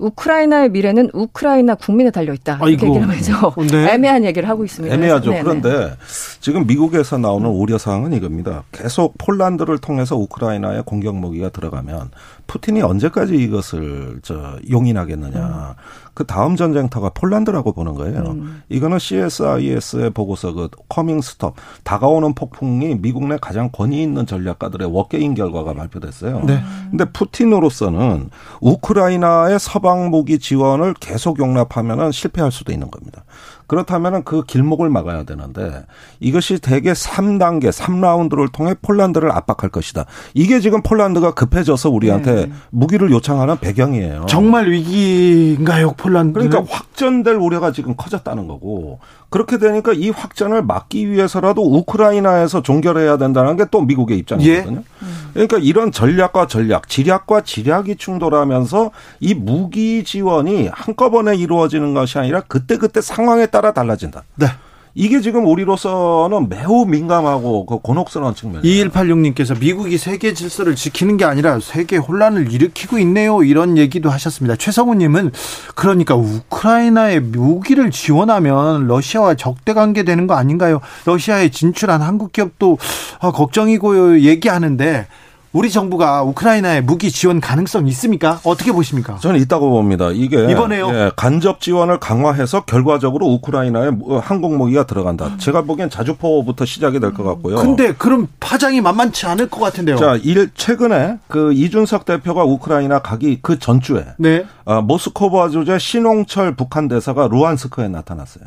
S5: 우크라이나의 미래는 우크라이나 국민에 달려 있다. 이렇게. 얘기를 하면서
S1: 네.
S5: 애매한 얘기를 하고 있습니다.
S4: 애매하죠.
S5: 네네.
S4: 그런데 지금 미국에서 나오는 우려 사항은 이겁니다. 계속 폴란드를 통해서 우크라이나에 공격 무기가 들어가면 푸틴이 언제까지 이것을 저 용인하겠느냐. 그 다음 전쟁터가 폴란드라고 보는 거예요.
S5: 음.
S4: 이거는 CSIS의 보고서 그 Coming Storm 다가오는 폭풍이 미국 내 가장 권위 있는 전략가들의 워게임 결과가 발표됐어요.
S1: 네.
S4: 근데 푸틴으로서는 우크라이나의 서방 무기 지원을 계속 용납하면은 실패할 수도 있는 겁니다. 그렇다면은 그 길목을 막아야 되는데 이것이 대개 3단계, 3라운드를 통해 폴란드를 압박할 것이다. 이게 지금 폴란드가 급해져서 우리한테
S5: 네.
S4: 무기를 요청하는 배경이에요.
S1: 정말 위기인가요, 폴란드?
S4: 그러니까 확전될 우려가 지금 커졌다는 거고 그렇게 되니까 이 확전을 막기 위해서라도 우크라이나에서 종결해야 된다는 게 또 미국의 입장이거든요. 그러니까 이런 전략과 전략, 지략과 지략이 충돌하면서 이 무기 지원이 한꺼번에 이루어지는 것이 아니라 그때그때 상황에 따라 달라진다.
S1: 네.
S4: 이게 지금 우리로서는 매우 민감하고 그 곤혹스러운 측면이에요.
S1: 2186님께서 미국이 세계 질서를 지키는 게 아니라 세계 혼란을 일으키고 있네요. 이런 얘기도 하셨습니다. 최성우님은 그러니까 우크라이나에 무기를 지원하면 러시아와 적대 관계 되는 거 아닌가요? 러시아에 진출한 한국 기업도 아, 걱정이고요. 얘기하는데 우리 정부가 우크라이나에 무기 지원 가능성 있습니까? 어떻게 보십니까?
S4: 저는 있다고 봅니다. 이게
S1: 이번에요?
S4: 예, 간접 지원을 강화해서 결과적으로 우크라이나에 무- 항공 무기가 들어간다. 제가 보기엔 자주포부터 시작이 될 것 같고요.
S1: 근데 그럼 파장이 만만치 않을 것 같은데요.
S4: 자, 일 최근에 그 이준석 대표가 우크라이나 가기 그 전주에
S1: 네.
S4: 어, 모스코바 주재 신홍철 북한 대사가 루안스크에 나타났어요.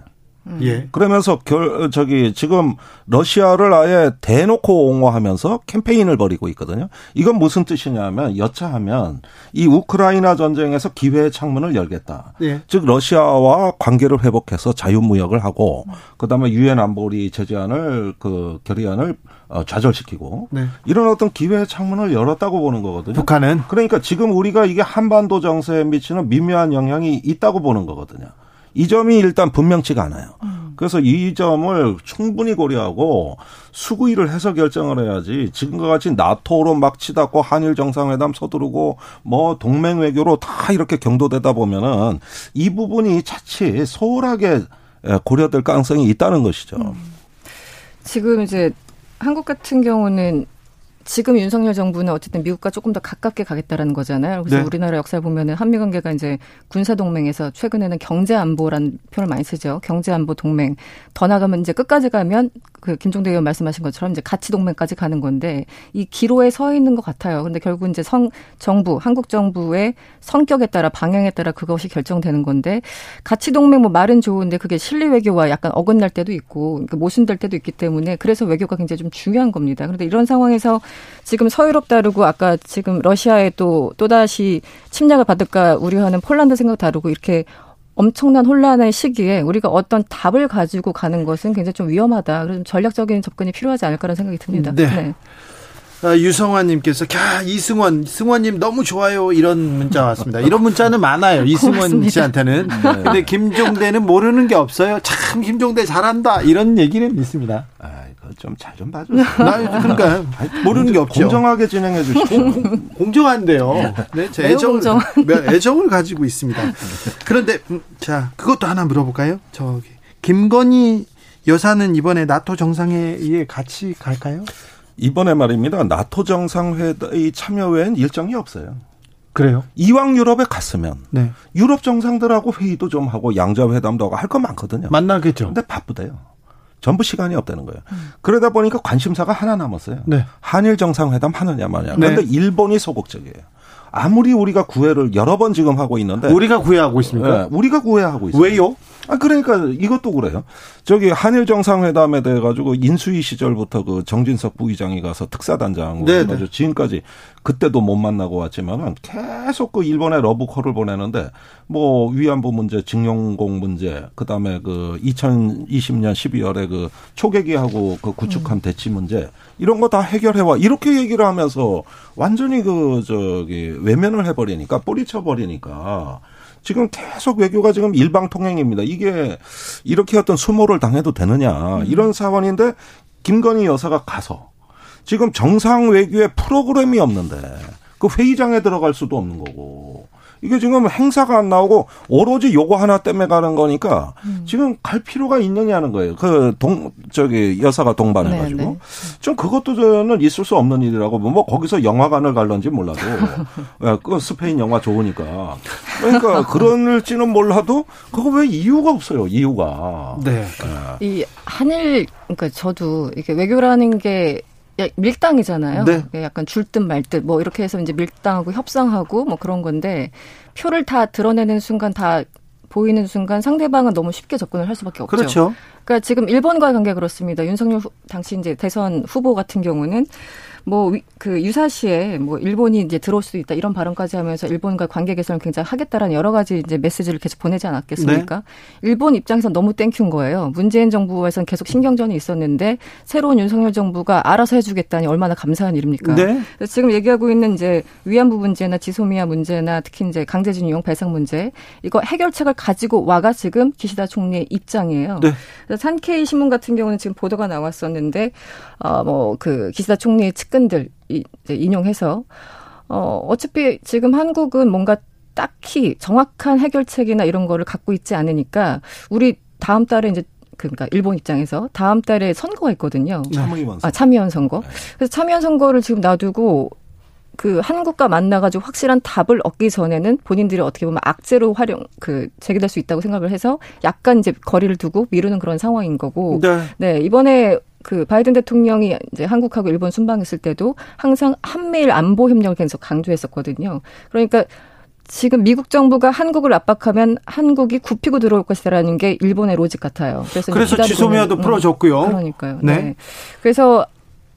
S1: 예.
S4: 그러면서 결 저기 지금 러시아를 아예 대놓고 옹호하면서 캠페인을 벌이고 있거든요. 이건 무슨 뜻이냐면 여차하면 이 우크라이나 전쟁에서 기회의 창문을 열겠다.
S1: 예.
S4: 즉 러시아와 관계를 회복해서 자유무역을 하고 그다음에 유엔 안보리 제재안을 그 결의안을 어, 좌절시키고
S1: 네.
S4: 이런 어떤 기회의 창문을 열었다고 보는 거거든요.
S1: 북한은
S4: 그러니까 지금 우리가 이게 한반도 정세에 미치는 미묘한 영향이 있다고 보는 거거든요. 이 점이 일단 분명치가 않아요. 그래서 이 점을 충분히 고려하고 수구위를 해서 결정을 해야지 지금과 같이 나토로 막 치닫고 한일 정상회담 서두르고 뭐 동맹 외교로 다 이렇게 경도되다 보면은 이 부분이 자칫 소홀하게 고려될 가능성이 있다는 것이죠.
S5: 지금 이제 한국 같은 경우는 지금 윤석열 정부는 어쨌든 미국과 조금 더 가깝게 가겠다라는 거잖아요. 그래서
S1: 네.
S5: 우리나라 역사를 보면은 한미 관계가 이제 군사 동맹에서 최근에는 경제 안보라는 표현을 많이 쓰죠. 경제 안보 동맹. 더 나가면 이제 끝까지 가면 그 김종대 의원 말씀하신 것처럼 이제 가치 동맹까지 가는 건데 이 기로에 서 있는 것 같아요. 근데 결국 이제 성 정부 한국 정부의 성격에 따라 방향에 따라 그것이 결정되는 건데 가치 동맹 뭐 말은 좋은데 그게 실리 외교와 약간 어긋날 때도 있고 그러니까 모순될 때도 있기 때문에 그래서 외교가 굉장히 좀 중요한 겁니다. 그런데 이런 상황에서 지금 서유럽 다르고 아까 지금 러시아에 또 또다시 침략을 받을까 우려하는 폴란드 생각 다르고 이렇게 엄청난 혼란의 시기에 우리가 어떤 답을 가지고 가는 것은 굉장히 좀 위험하다. 그래서 좀 전략적인 접근이 필요하지 않을까라는 생각이 듭니다.
S1: 네. 아, 유성환님께서 야 이승원 승원님 너무 좋아요 이런 문자 왔습니다. 이런 문자는 많아요 *laughs* 이승원
S5: 고맙습니다.
S1: 씨한테는. 근데 김종대는 모르는 게 없어요. 참 김종대 잘한다 이런 얘기는 있습니다.
S4: 아, 좀 잘 좀 봐주세요. *laughs*
S1: 나 그러니까 모르는 게 없죠.
S4: 공정하게 진행해 주시고.
S1: 공정한데요. 네, 제 애정을
S5: 공정한.
S1: 애정을 가지고 있습니다. 그런데 음, 자 그것도 하나 물어볼까요? 저기 김건희 여사는 이번에 나토 정상회의에 같이 갈까요?
S4: 이번에 말입니다. 나토 정상회의 참여 외엔 일정이 없어요.
S1: 그래요?
S4: 이왕 유럽에 갔으면
S1: 네.
S4: 유럽 정상들하고 회의도 좀 하고 양자 회담도 하고 할 거 많거든요.
S1: 만나겠죠.
S4: 근데 바쁘대요. 전부 시간이 없다는 거예요. 그러다 보니까 관심사가 하나 남았어요.
S1: 네.
S4: 한일 정상회담 하느냐 마냐.
S1: 네.
S4: 그런데 일본이 소극적이에요. 아무리 우리가 구애를 여러 번 지금 하고 있는데
S1: 우리가 구애하고 있습니까?
S4: 예, 우리가 구애하고 있어요.
S1: 왜요?
S4: 아 그러니까 이것도 그래요. 저기 한일 정상회담에 대해 가지고 인수위 시절부터 그 정진석 부의장이 가서 특사단장으로
S1: 네,
S4: 해가지고 지금까지 그때도 못 만나고 왔지만은 계속 그 일본에 러브콜을 보내는데 뭐 위안부 문제, 징용공 문제, 그 다음에 그 2020년 12월에 그 초계기하고 그 구축함 대치 문제 이런 거 다 해결해 와 이렇게 얘기를 하면서 완전히 그 저기 외면을 해버리니까 뿌리쳐 버리니까. 지금 계속 외교가 지금 일방통행입니다. 이게 이렇게 어떤 수모를 당해도 되느냐 이런 사안인데 김건희 여사가 가서 지금 정상 외교에 프로그램이 없는데 그 회의장에 들어갈 수도 없는 거고 이게 지금 행사가 안 나오고 오로지 요거 하나 때문에 가는 거니까 지금 갈 필요가 있느냐는 거예요. 그 동 저기 여사가 동반해 가지고
S5: 네, 네.
S4: 좀 그것도 저는 있을 수 없는 일이라고 뭐 거기서 영화관을 갈런지 몰라도 *laughs* 야, 그 스페인 영화 좋으니까 그러니까 *laughs* 그런일지는 몰라도 그거 왜 이유가 없어요 이유가
S1: 네.
S5: 이 한일 그러니까 저도 이게 외교라는 게 야- 밀당이잖아요.
S1: 네.
S5: 이게 약간 줄 듯 말 듯 뭐 이렇게 해서 이제 밀당하고 협상하고 뭐 그런 건데 표를 다 드러내는 순간 다 보이는 순간 상대방은 너무 쉽게 접근을 할 수밖에 없죠.
S1: 그렇죠.
S5: 그러니까 지금 일본과의 관계 그렇습니다. 윤석열 후- 당시 이제 대선 후보 같은 경우는 뭐 그 유사시에 뭐 일본이 이제 들어올 수도 있다 이런 발언까지 하면서 일본과 관계 개선을 굉장히 하겠다라는 여러 가지 이제 메시지를 계속 보내지 않았겠습니까? 일본 입장에서 너무 thank you인 거예요. 문재인 정부에서는 계속 신경전이 있었는데 새로운 윤석열 정부가 알아서 해주겠다니 얼마나 감사한 일입니까?
S1: 네.
S5: 그래서 지금 얘기하고 있는 이제 위안부 문제나 지소미아 문제나 특히 이제 강제징용 용 배상 문제 이거 해결책을 가지고 와가 지금 기시다 총리의 입장이에요.
S1: 네.
S5: 그래서 산케이 신문 같은 경우는 지금 보도가 나왔었는데 어뭐 그 기시다 총리의 측근 들 이- 이제 인용해서 어 어차피 지금 한국은 뭔가 딱히 정확한 해결책이나 이런 거를 갖고 있지 않으니까 우리 다음 달에 이제 그러니까 일본 입장에서 다음 달에 선거가 있거든요.
S4: 참의원
S5: 아, 참의원 선거. 그래서 참의원 선거를 지금 놔두고 그 한국과 만나가지고 확실한 답을 얻기 전에는 본인들이 어떻게 보면 악재로 활용, 그, 제기될 수 있다고 생각을 해서 약간 이제 거리를 두고 미루는 그런 상황인 거고.
S1: 네.
S5: 네, 이번에 그 바이든 대통령이 이제 한국하고 일본 순방했을 때도 항상 한미일 안보 협력을 계속 강조했었거든요. 그러니까 지금 미국 정부가 한국을 압박하면 한국이 굽히고 들어올 것이라는 게 일본의 로직 같아요. 그래서,
S1: 그래서 지소미아도
S5: 음,
S1: 풀어줬고요.
S5: 그러니까요.
S1: 네.
S5: 네. 그래서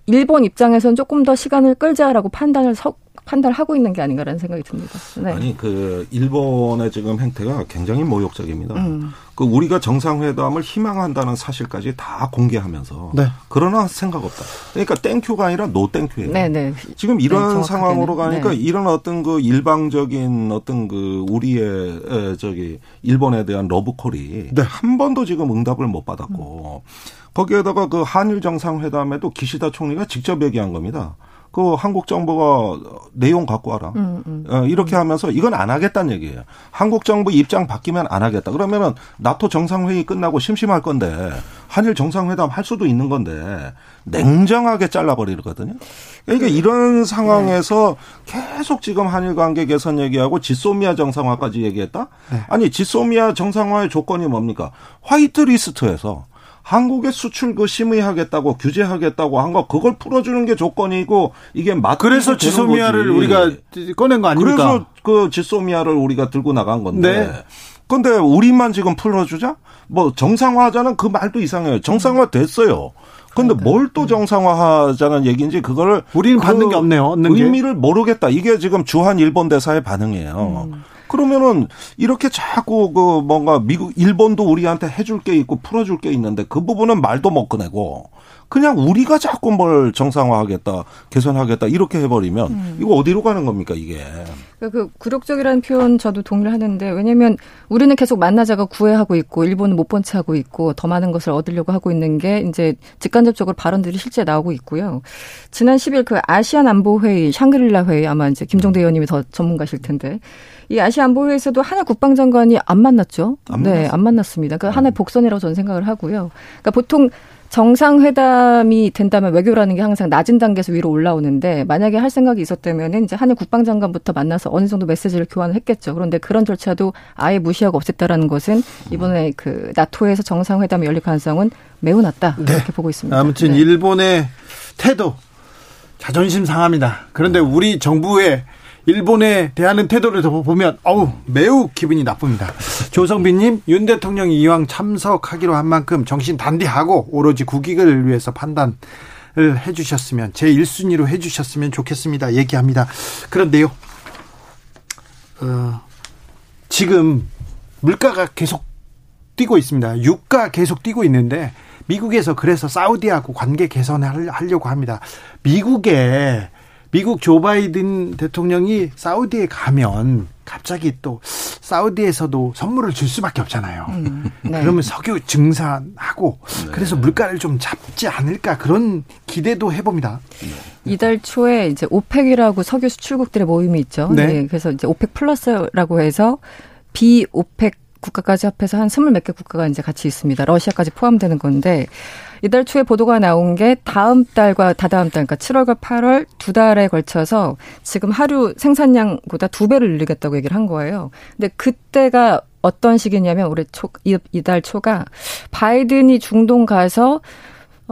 S5: 일본 입장에서는 조금 더 시간을 끌자라고 판단을 서, 판단을 하고 있는 게 아닌가라는 생각이 듭니다. 네.
S4: 아니 그 일본의 지금 행태가 굉장히 모욕적입니다.
S5: 음.
S4: 그 우리가 정상회담을 희망한다는 사실까지 다 공개하면서
S1: 네.
S4: 그러나 생각 없다. 그러니까 thank you가 아니라 no thank you예요.
S5: 네, 네.
S4: 지금 이런
S5: 네.
S4: 상황으로 가니까
S5: 네.
S4: 이런 어떤 그 일방적인 어떤 그 우리의 에, 저기 일본에 대한 러브콜이
S1: 네.
S4: 한 번도 지금 응답을 못 받았고 거기에다가 그 한일 정상회담에도 기시다 총리가 직접 얘기한 겁니다. 그 한국 정부가 내용 갖고 와라.
S5: 음, 음.
S4: 어, 이렇게 하면서 이건 안 하겠다는 얘기예요. 한국 정부 입장 바뀌면 안 하겠다. 그러면은 나토 정상회의 끝나고 심심할 건데 한일 정상회담 할 수도 있는 건데 냉정하게 잘라버리거든요. 그러니까 이런 상황에서 계속 지금 한일 관계 개선 얘기하고 지소미아 정상화까지 얘기했다? 아니 지소미아 정상화의 조건이 뭡니까? white list에서 한국의 수출 그 심의하겠다고 규제하겠다고 한 거 그걸 풀어주는 게 조건이고 이게 맞
S1: 그래서 지소미아를 우리가 꺼낸 거 아닙니까?
S4: 그래서 그 지소미아를 우리가 들고 나간 건데.
S1: 네.
S4: 근데 우리만 지금 풀어주자? 뭐 정상화하자는 그 말도 이상해요. 정상화 됐어요. 근데 뭘 또 정상화하자는 얘기인지 그거를
S1: 우리는 받는 그게 없네요. 얻는 게.
S4: 의미를 모르겠다. 이게 지금 주한 일본 대사의 반응이에요.
S1: 음.
S4: 그러면은 이렇게 자꾸 그 뭔가 미국 일본도 우리한테 해줄 게 있고 풀어줄 게 있는데 그 부분은 말도 못 꺼내고 그냥 우리가 자꾸 뭘 정상화하겠다 개선하겠다 이렇게 해버리면
S1: 음.
S4: 이거 어디로 가는 겁니까 이게?
S5: 그러니까 그 굴욕적이라는 표현 저도 동의를 하는데 왜냐하면 우리는 계속 만나자가 구애하고 있고 일본은 못본채 하고 있고 더 많은 것을 얻으려고 하고 있는 게 이제 직간접적으로 발언들이 실제 나오고 있고요. 지난 10일 그 아시안 안보 회의 샹그릴라 회의 아마 이제 김종대 의원님이 더 전문가실 텐데 이 아시아 안보 회의에서도 한일 국방장관이 안 만났죠.
S4: 안
S5: 네,
S4: 만났어요.
S5: 안 만났습니다. 그 하나의 복선이라고 저는 생각을 하고요. 그러니까 보통 정상회담이 된다면 외교라는 게 항상 낮은 단계에서 위로 올라오는데 만약에 할 생각이 있었다면은 이제 한일 국방장관부터 만나서 어느 정도 메시지를 교환을 했겠죠. 그런데 그런 절차도 아예 무시하고 없앴다라는 것은 이번에 그 나토에서 정상회담이 열릴 가능성은 매우 낮다
S1: 네.
S5: 이렇게 보고 있습니다.
S1: 아무튼
S5: 네.
S1: 일본의 태도 자존심 상합니다. 그런데 우리 정부의 일본에 대하는 태도를 더 보면 어우 매우 기분이 나쁩니다. 조성빈님 윤 대통령이 이왕 참석하기로 한 만큼 정신 단디하고 오로지 국익을 위해서 판단을 해주셨으면 제 1순위로 해주셨으면 좋겠습니다. 얘기합니다. 그런데요, 어, 지금 물가가 계속 뛰고 있습니다. 유가 계속 뛰고 있는데 미국에서 그래서 사우디하고 관계 개선을 하려고 합니다. 미국에 미국 조 바이든 대통령이 사우디에 가면 갑자기 또 사우디에서도 선물을 줄 수밖에 없잖아요.
S5: 네.
S1: 그러면 석유 증산하고 그래서 물가를 좀 잡지 않을까 그런 기대도 해봅니다.
S5: 이달 초에 이제 OPEC이라고 석유 수출국들의 모임이 있죠.
S1: 네.
S5: 네. 그래서 이제 OPEC 플러스라고 해서 비OPEC 국가까지 합해서 한 스물 몇 개 국가가 이제 같이 있습니다. 러시아까지 포함되는 건데 이달 초에 보도가 나온 게 다음 달과 다다음 달, 그러니까 7월과 8월 두 달에 걸쳐서 지금 하루 생산량보다 두 배를 늘리겠다고 얘기를 한 거예요. 근데 그때가 어떤 시기냐면 올해 초, 이- 이달 초가 바이든이 중동 가서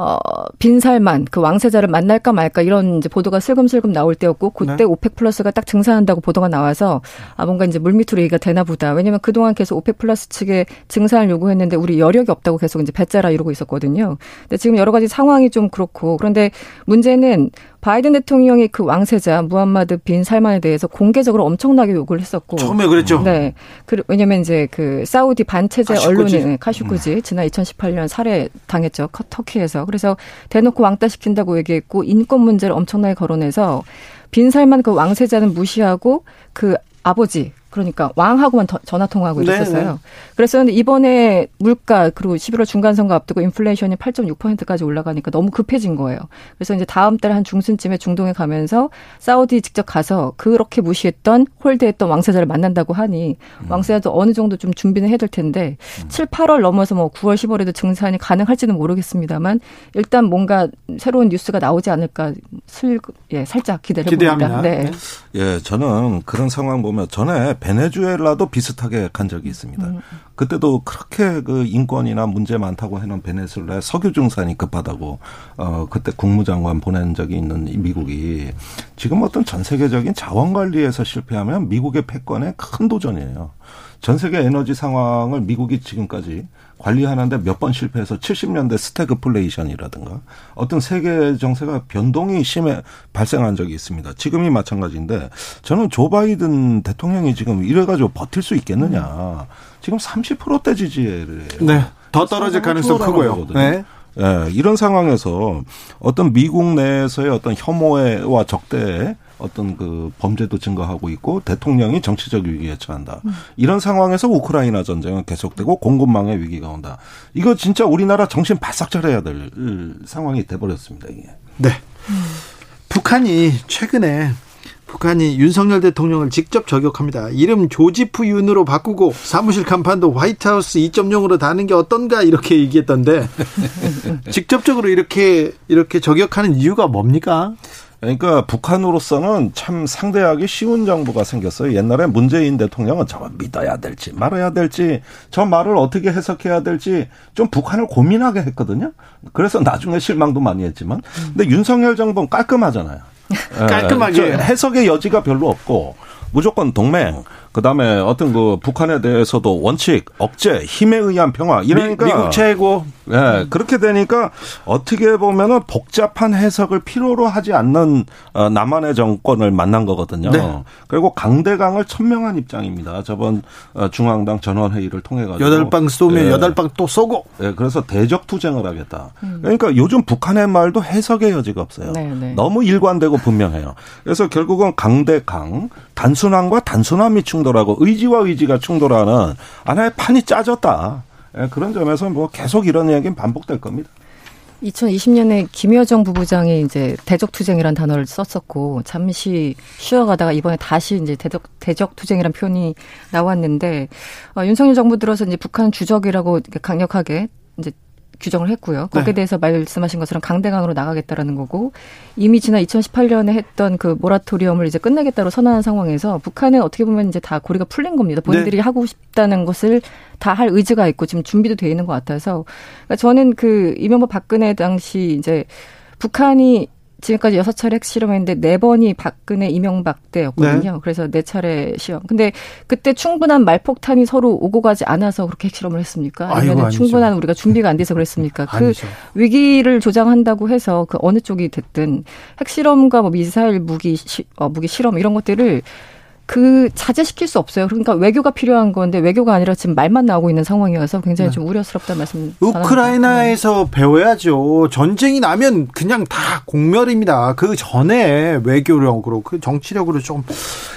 S5: 어, 빈살만 그 왕세자를 만날까 말까 이런 이제 보도가 슬금슬금 나올 때였고 그때
S1: 네.
S5: OPEC 플러스가 딱 증산한다고 보도가 나와서 아 뭔가 이제 물밑으로 얘기가 되나 보다. 왜냐면 그동안 계속 OPEC 플러스 측에 증산을 요구했는데 우리 여력이 없다고 계속 이제 배짜라 이러고 있었거든요. 근데 지금 여러 가지 상황이 좀 그렇고 그런데 문제는 바이든 대통령이 그 왕세자 무함마드 빈 살만에 대해서 공개적으로 엄청나게 욕을 했었고
S1: 처음에 그랬죠.
S5: 네. 그, 왜냐면 이제 그 사우디 반체제. 언론인 카슈끄지 지난 2018년 살해 당했죠. 커- 터키에서. 그래서 대놓고 왕따 시킨다고 얘기했고 인권 문제를 엄청나게 거론해서 빈 살만 그 왕세자는 무시하고 그 아버지 그러니까 왕하고만 더- 전화 통화하고
S1: 네,
S5: 이랬었어요.
S1: 네.
S5: 그랬었는데 이번에 물가 그리고 11월 중간 선거 앞두고 인플레이션이 8.6%까지 올라가니까 너무 급해진 거예요. 그래서 이제 다음 달 한 중순쯤에 중동에 가면서 사우디 직접 가서 그렇게 무시했던 홀드했던 왕세자를 만난다고 하니 왕세자도 어느 정도 좀 준비는 해야 될 텐데 7, 8월 넘어서 뭐 9월, 10월에도 증산이 가능할지는 모르겠습니다만 일단 뭔가 새로운 뉴스가 나오지 않을까 슬, 예, 살짝 기대를
S1: 기대합니다.
S5: 해봅니다. 네.
S4: 예, 저는 그런 상황 보면 전에 베네수엘라도 비슷하게 간 적이 있습니다.
S5: 음.
S4: 그때도 그렇게 그 인권이나 문제 많다고 해놓은 베네수엘라에 석유 증산이 급하다고 어 그때 국무장관 보낸 적이 있는 이 미국이 지금 어떤 전 세계적인 자원 관리에서 실패하면 미국의 패권에 큰 도전이에요. 전 세계 에너지 상황을 미국이 지금까지 관리하는데 몇 번 실패해서 70년대 스태그플레이션이라든가 어떤 세계 정세가 변동이 심해 발생한 적이 있습니다. 지금이 마찬가지인데 저는 조 바이든 대통령이 지금 이래가지고 버틸 수 있겠느냐. 지금 30%대 지지율이에요.
S1: 네. 더 떨어질 가능성 크고요.
S4: 거거든요.
S1: 네.
S4: 예, 이런 상황에서 어떤 미국 내에서의 어떤 혐오와 적대에 어떤 그 범죄도 증가하고 있고 대통령이 정치적 위기에 처한다. 이런 상황에서 우크라이나 전쟁은 계속되고 공급망의 위기가 온다. 이거 진짜 우리나라 정신 바싹 차려야 될 상황이 돼버렸습니다. 이게.
S1: 네. 북한이 최근에 북한이 윤석열 대통령을 직접 저격합니다. 이름 조지프 윤으로 바꾸고 사무실 간판도 화이트하우스 2.0으로 다는 게 어떤가 이렇게 얘기했던데 *laughs* 직접적으로 이렇게 이렇게 저격하는 이유가 뭡니까?
S4: 그러니까 북한으로서는 참 상대하기 쉬운 정부가 생겼어요. 옛날에 문재인 대통령은 저걸 믿어야 될지 말아야 될지 저 말을 어떻게 해석해야 될지 좀 북한을 고민하게 했거든요. 그래서 나중에 실망도 많이 했지만 근데 윤석열 정부는 깔끔하잖아요. *laughs* 예,
S1: 깔끔하게.
S4: 저 해석의 여지가 별로 없고 무조건 동맹 그다음에 어떤 그 북한에 대해서도 원칙, 억제, 힘에 의한 평화 이러니까
S1: 미, 국 최고
S4: 예, 그렇게 되니까 어떻게 보면은 복잡한 해석을 필요로 하지 않는 어, 남한의 정권을 만난 거거든요.
S1: 네.
S4: 그리고 강대강을 천명한 입장입니다. 저번 어, 중앙당 전원 회의를 통해 가지고
S1: 여덟 방 쏘면
S4: 예.
S1: 여덟 방 또 쏘고
S4: 예, 그래서 대적 투쟁을 하겠다. 그러니까 요즘 북한의 말도 해석의 여지가 없어요.
S5: 네, 네.
S4: 너무 일관되고 분명해요. 그래서 결국은 강대강, 단순함과 단순함이 충돌 하고 의지와 의지가 충돌하는 하나의 판이 짜졌다. 예, 그런 점에서 뭐 계속 이런 이야기는 반복될 겁니다.
S5: 2020년에 김여정 부부장이 이제 대적 투쟁이라는 단어를 썼었고 잠시 쉬어가다가 이번에 다시 이제 대적 대적 투쟁이라는 표현이 나왔는데 어, 윤석열 정부 들어서 이제 북한 주적이라고 강력하게 이제 규정을 했고요. 거기에 네. 대해서 말씀하신 것처럼 강대강으로 나가겠다라는 거고 이미 지난 2018년에 했던 그 모라토리엄을 이제 끝내겠다고 선언한 상황에서 북한은 어떻게 보면 이제 다 고리가 풀린 겁니다. 본인들이 네. 하고 싶다는 것을 다 할 의지가 있고 지금 준비도 돼 있는 것 같아서 그러니까 저는 그 이명박 박근혜 당시 이제 북한이 지금까지 여섯 차례 핵실험했는데 네 번이 박근혜 이명박 때였거든요. 네. 그래서 네 차례 시험. 근데 그때 충분한 말폭탄이 서로 오고 가지 않아서 그렇게 핵실험을 했습니까? 아니면 충분한 우리가 준비가 안 돼서 그랬습니까? 그 아니죠. 위기를 조장한다고 해서 그 어느 쪽이 됐든 핵실험과 뭐 미사일 무기 시, 어, 무기 실험 이런 것들을 그 자제시킬 수 없어요. 그러니까 외교가 필요한 건데 외교가 아니라 지금 말만 나오고 있는 상황이어서 굉장히 네. 좀 우려스럽다 말씀.
S1: 우크라이나에서 네. 배워야죠. 전쟁이 나면 그냥 다 공멸입니다. 그 전에 외교력으로 그 정치력으로 좀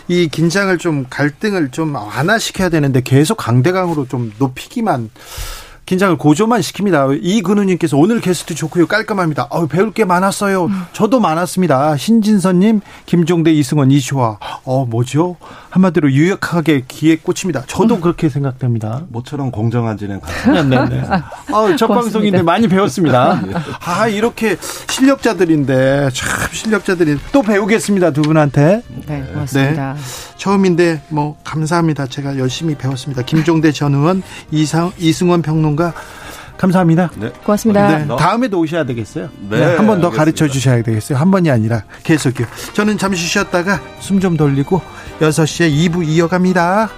S1: 이 긴장을 좀 갈등을 좀 완화시켜야 되는데 계속 강대강으로 좀 높이기만 긴장을 고조만 시킵니다. 이근우님께서 오늘 게스트 좋고요. 깔끔합니다. 어, 배울 게 많았어요. 음. 저도 많았습니다. 신진선님, 김종대, 이승원, 이시화. 어, 뭐죠? 한마디로 유력하게 기에 꽂힙니다. 저도 음. 그렇게 생각됩니다.
S4: 모처럼 공정한 진행 *laughs*
S1: 가능합니다. 네, 네. 아, 첫 방송인데 많이 배웠습니다. *laughs* 아, 이렇게 실력자들인데, 참 실력자들이 또 배우겠습니다. 두 분한테.
S5: 네, 고맙습니다. 네.
S1: 처음인데, 뭐, 감사합니다. 제가 열심히 배웠습니다. 김종대 전 의원, 이상, 이승원 평론 가 전문가 감사합니다. 네.
S5: 고맙습니다. 네,
S1: 다음에도 오셔야 되겠어요. 네. 네한 번 더 가르쳐 주셔야 되겠어요. 한 번이 아니라 계속요. 저는 잠시 쉬었다가 숨 좀 돌리고 6시에 2부 이어갑니다.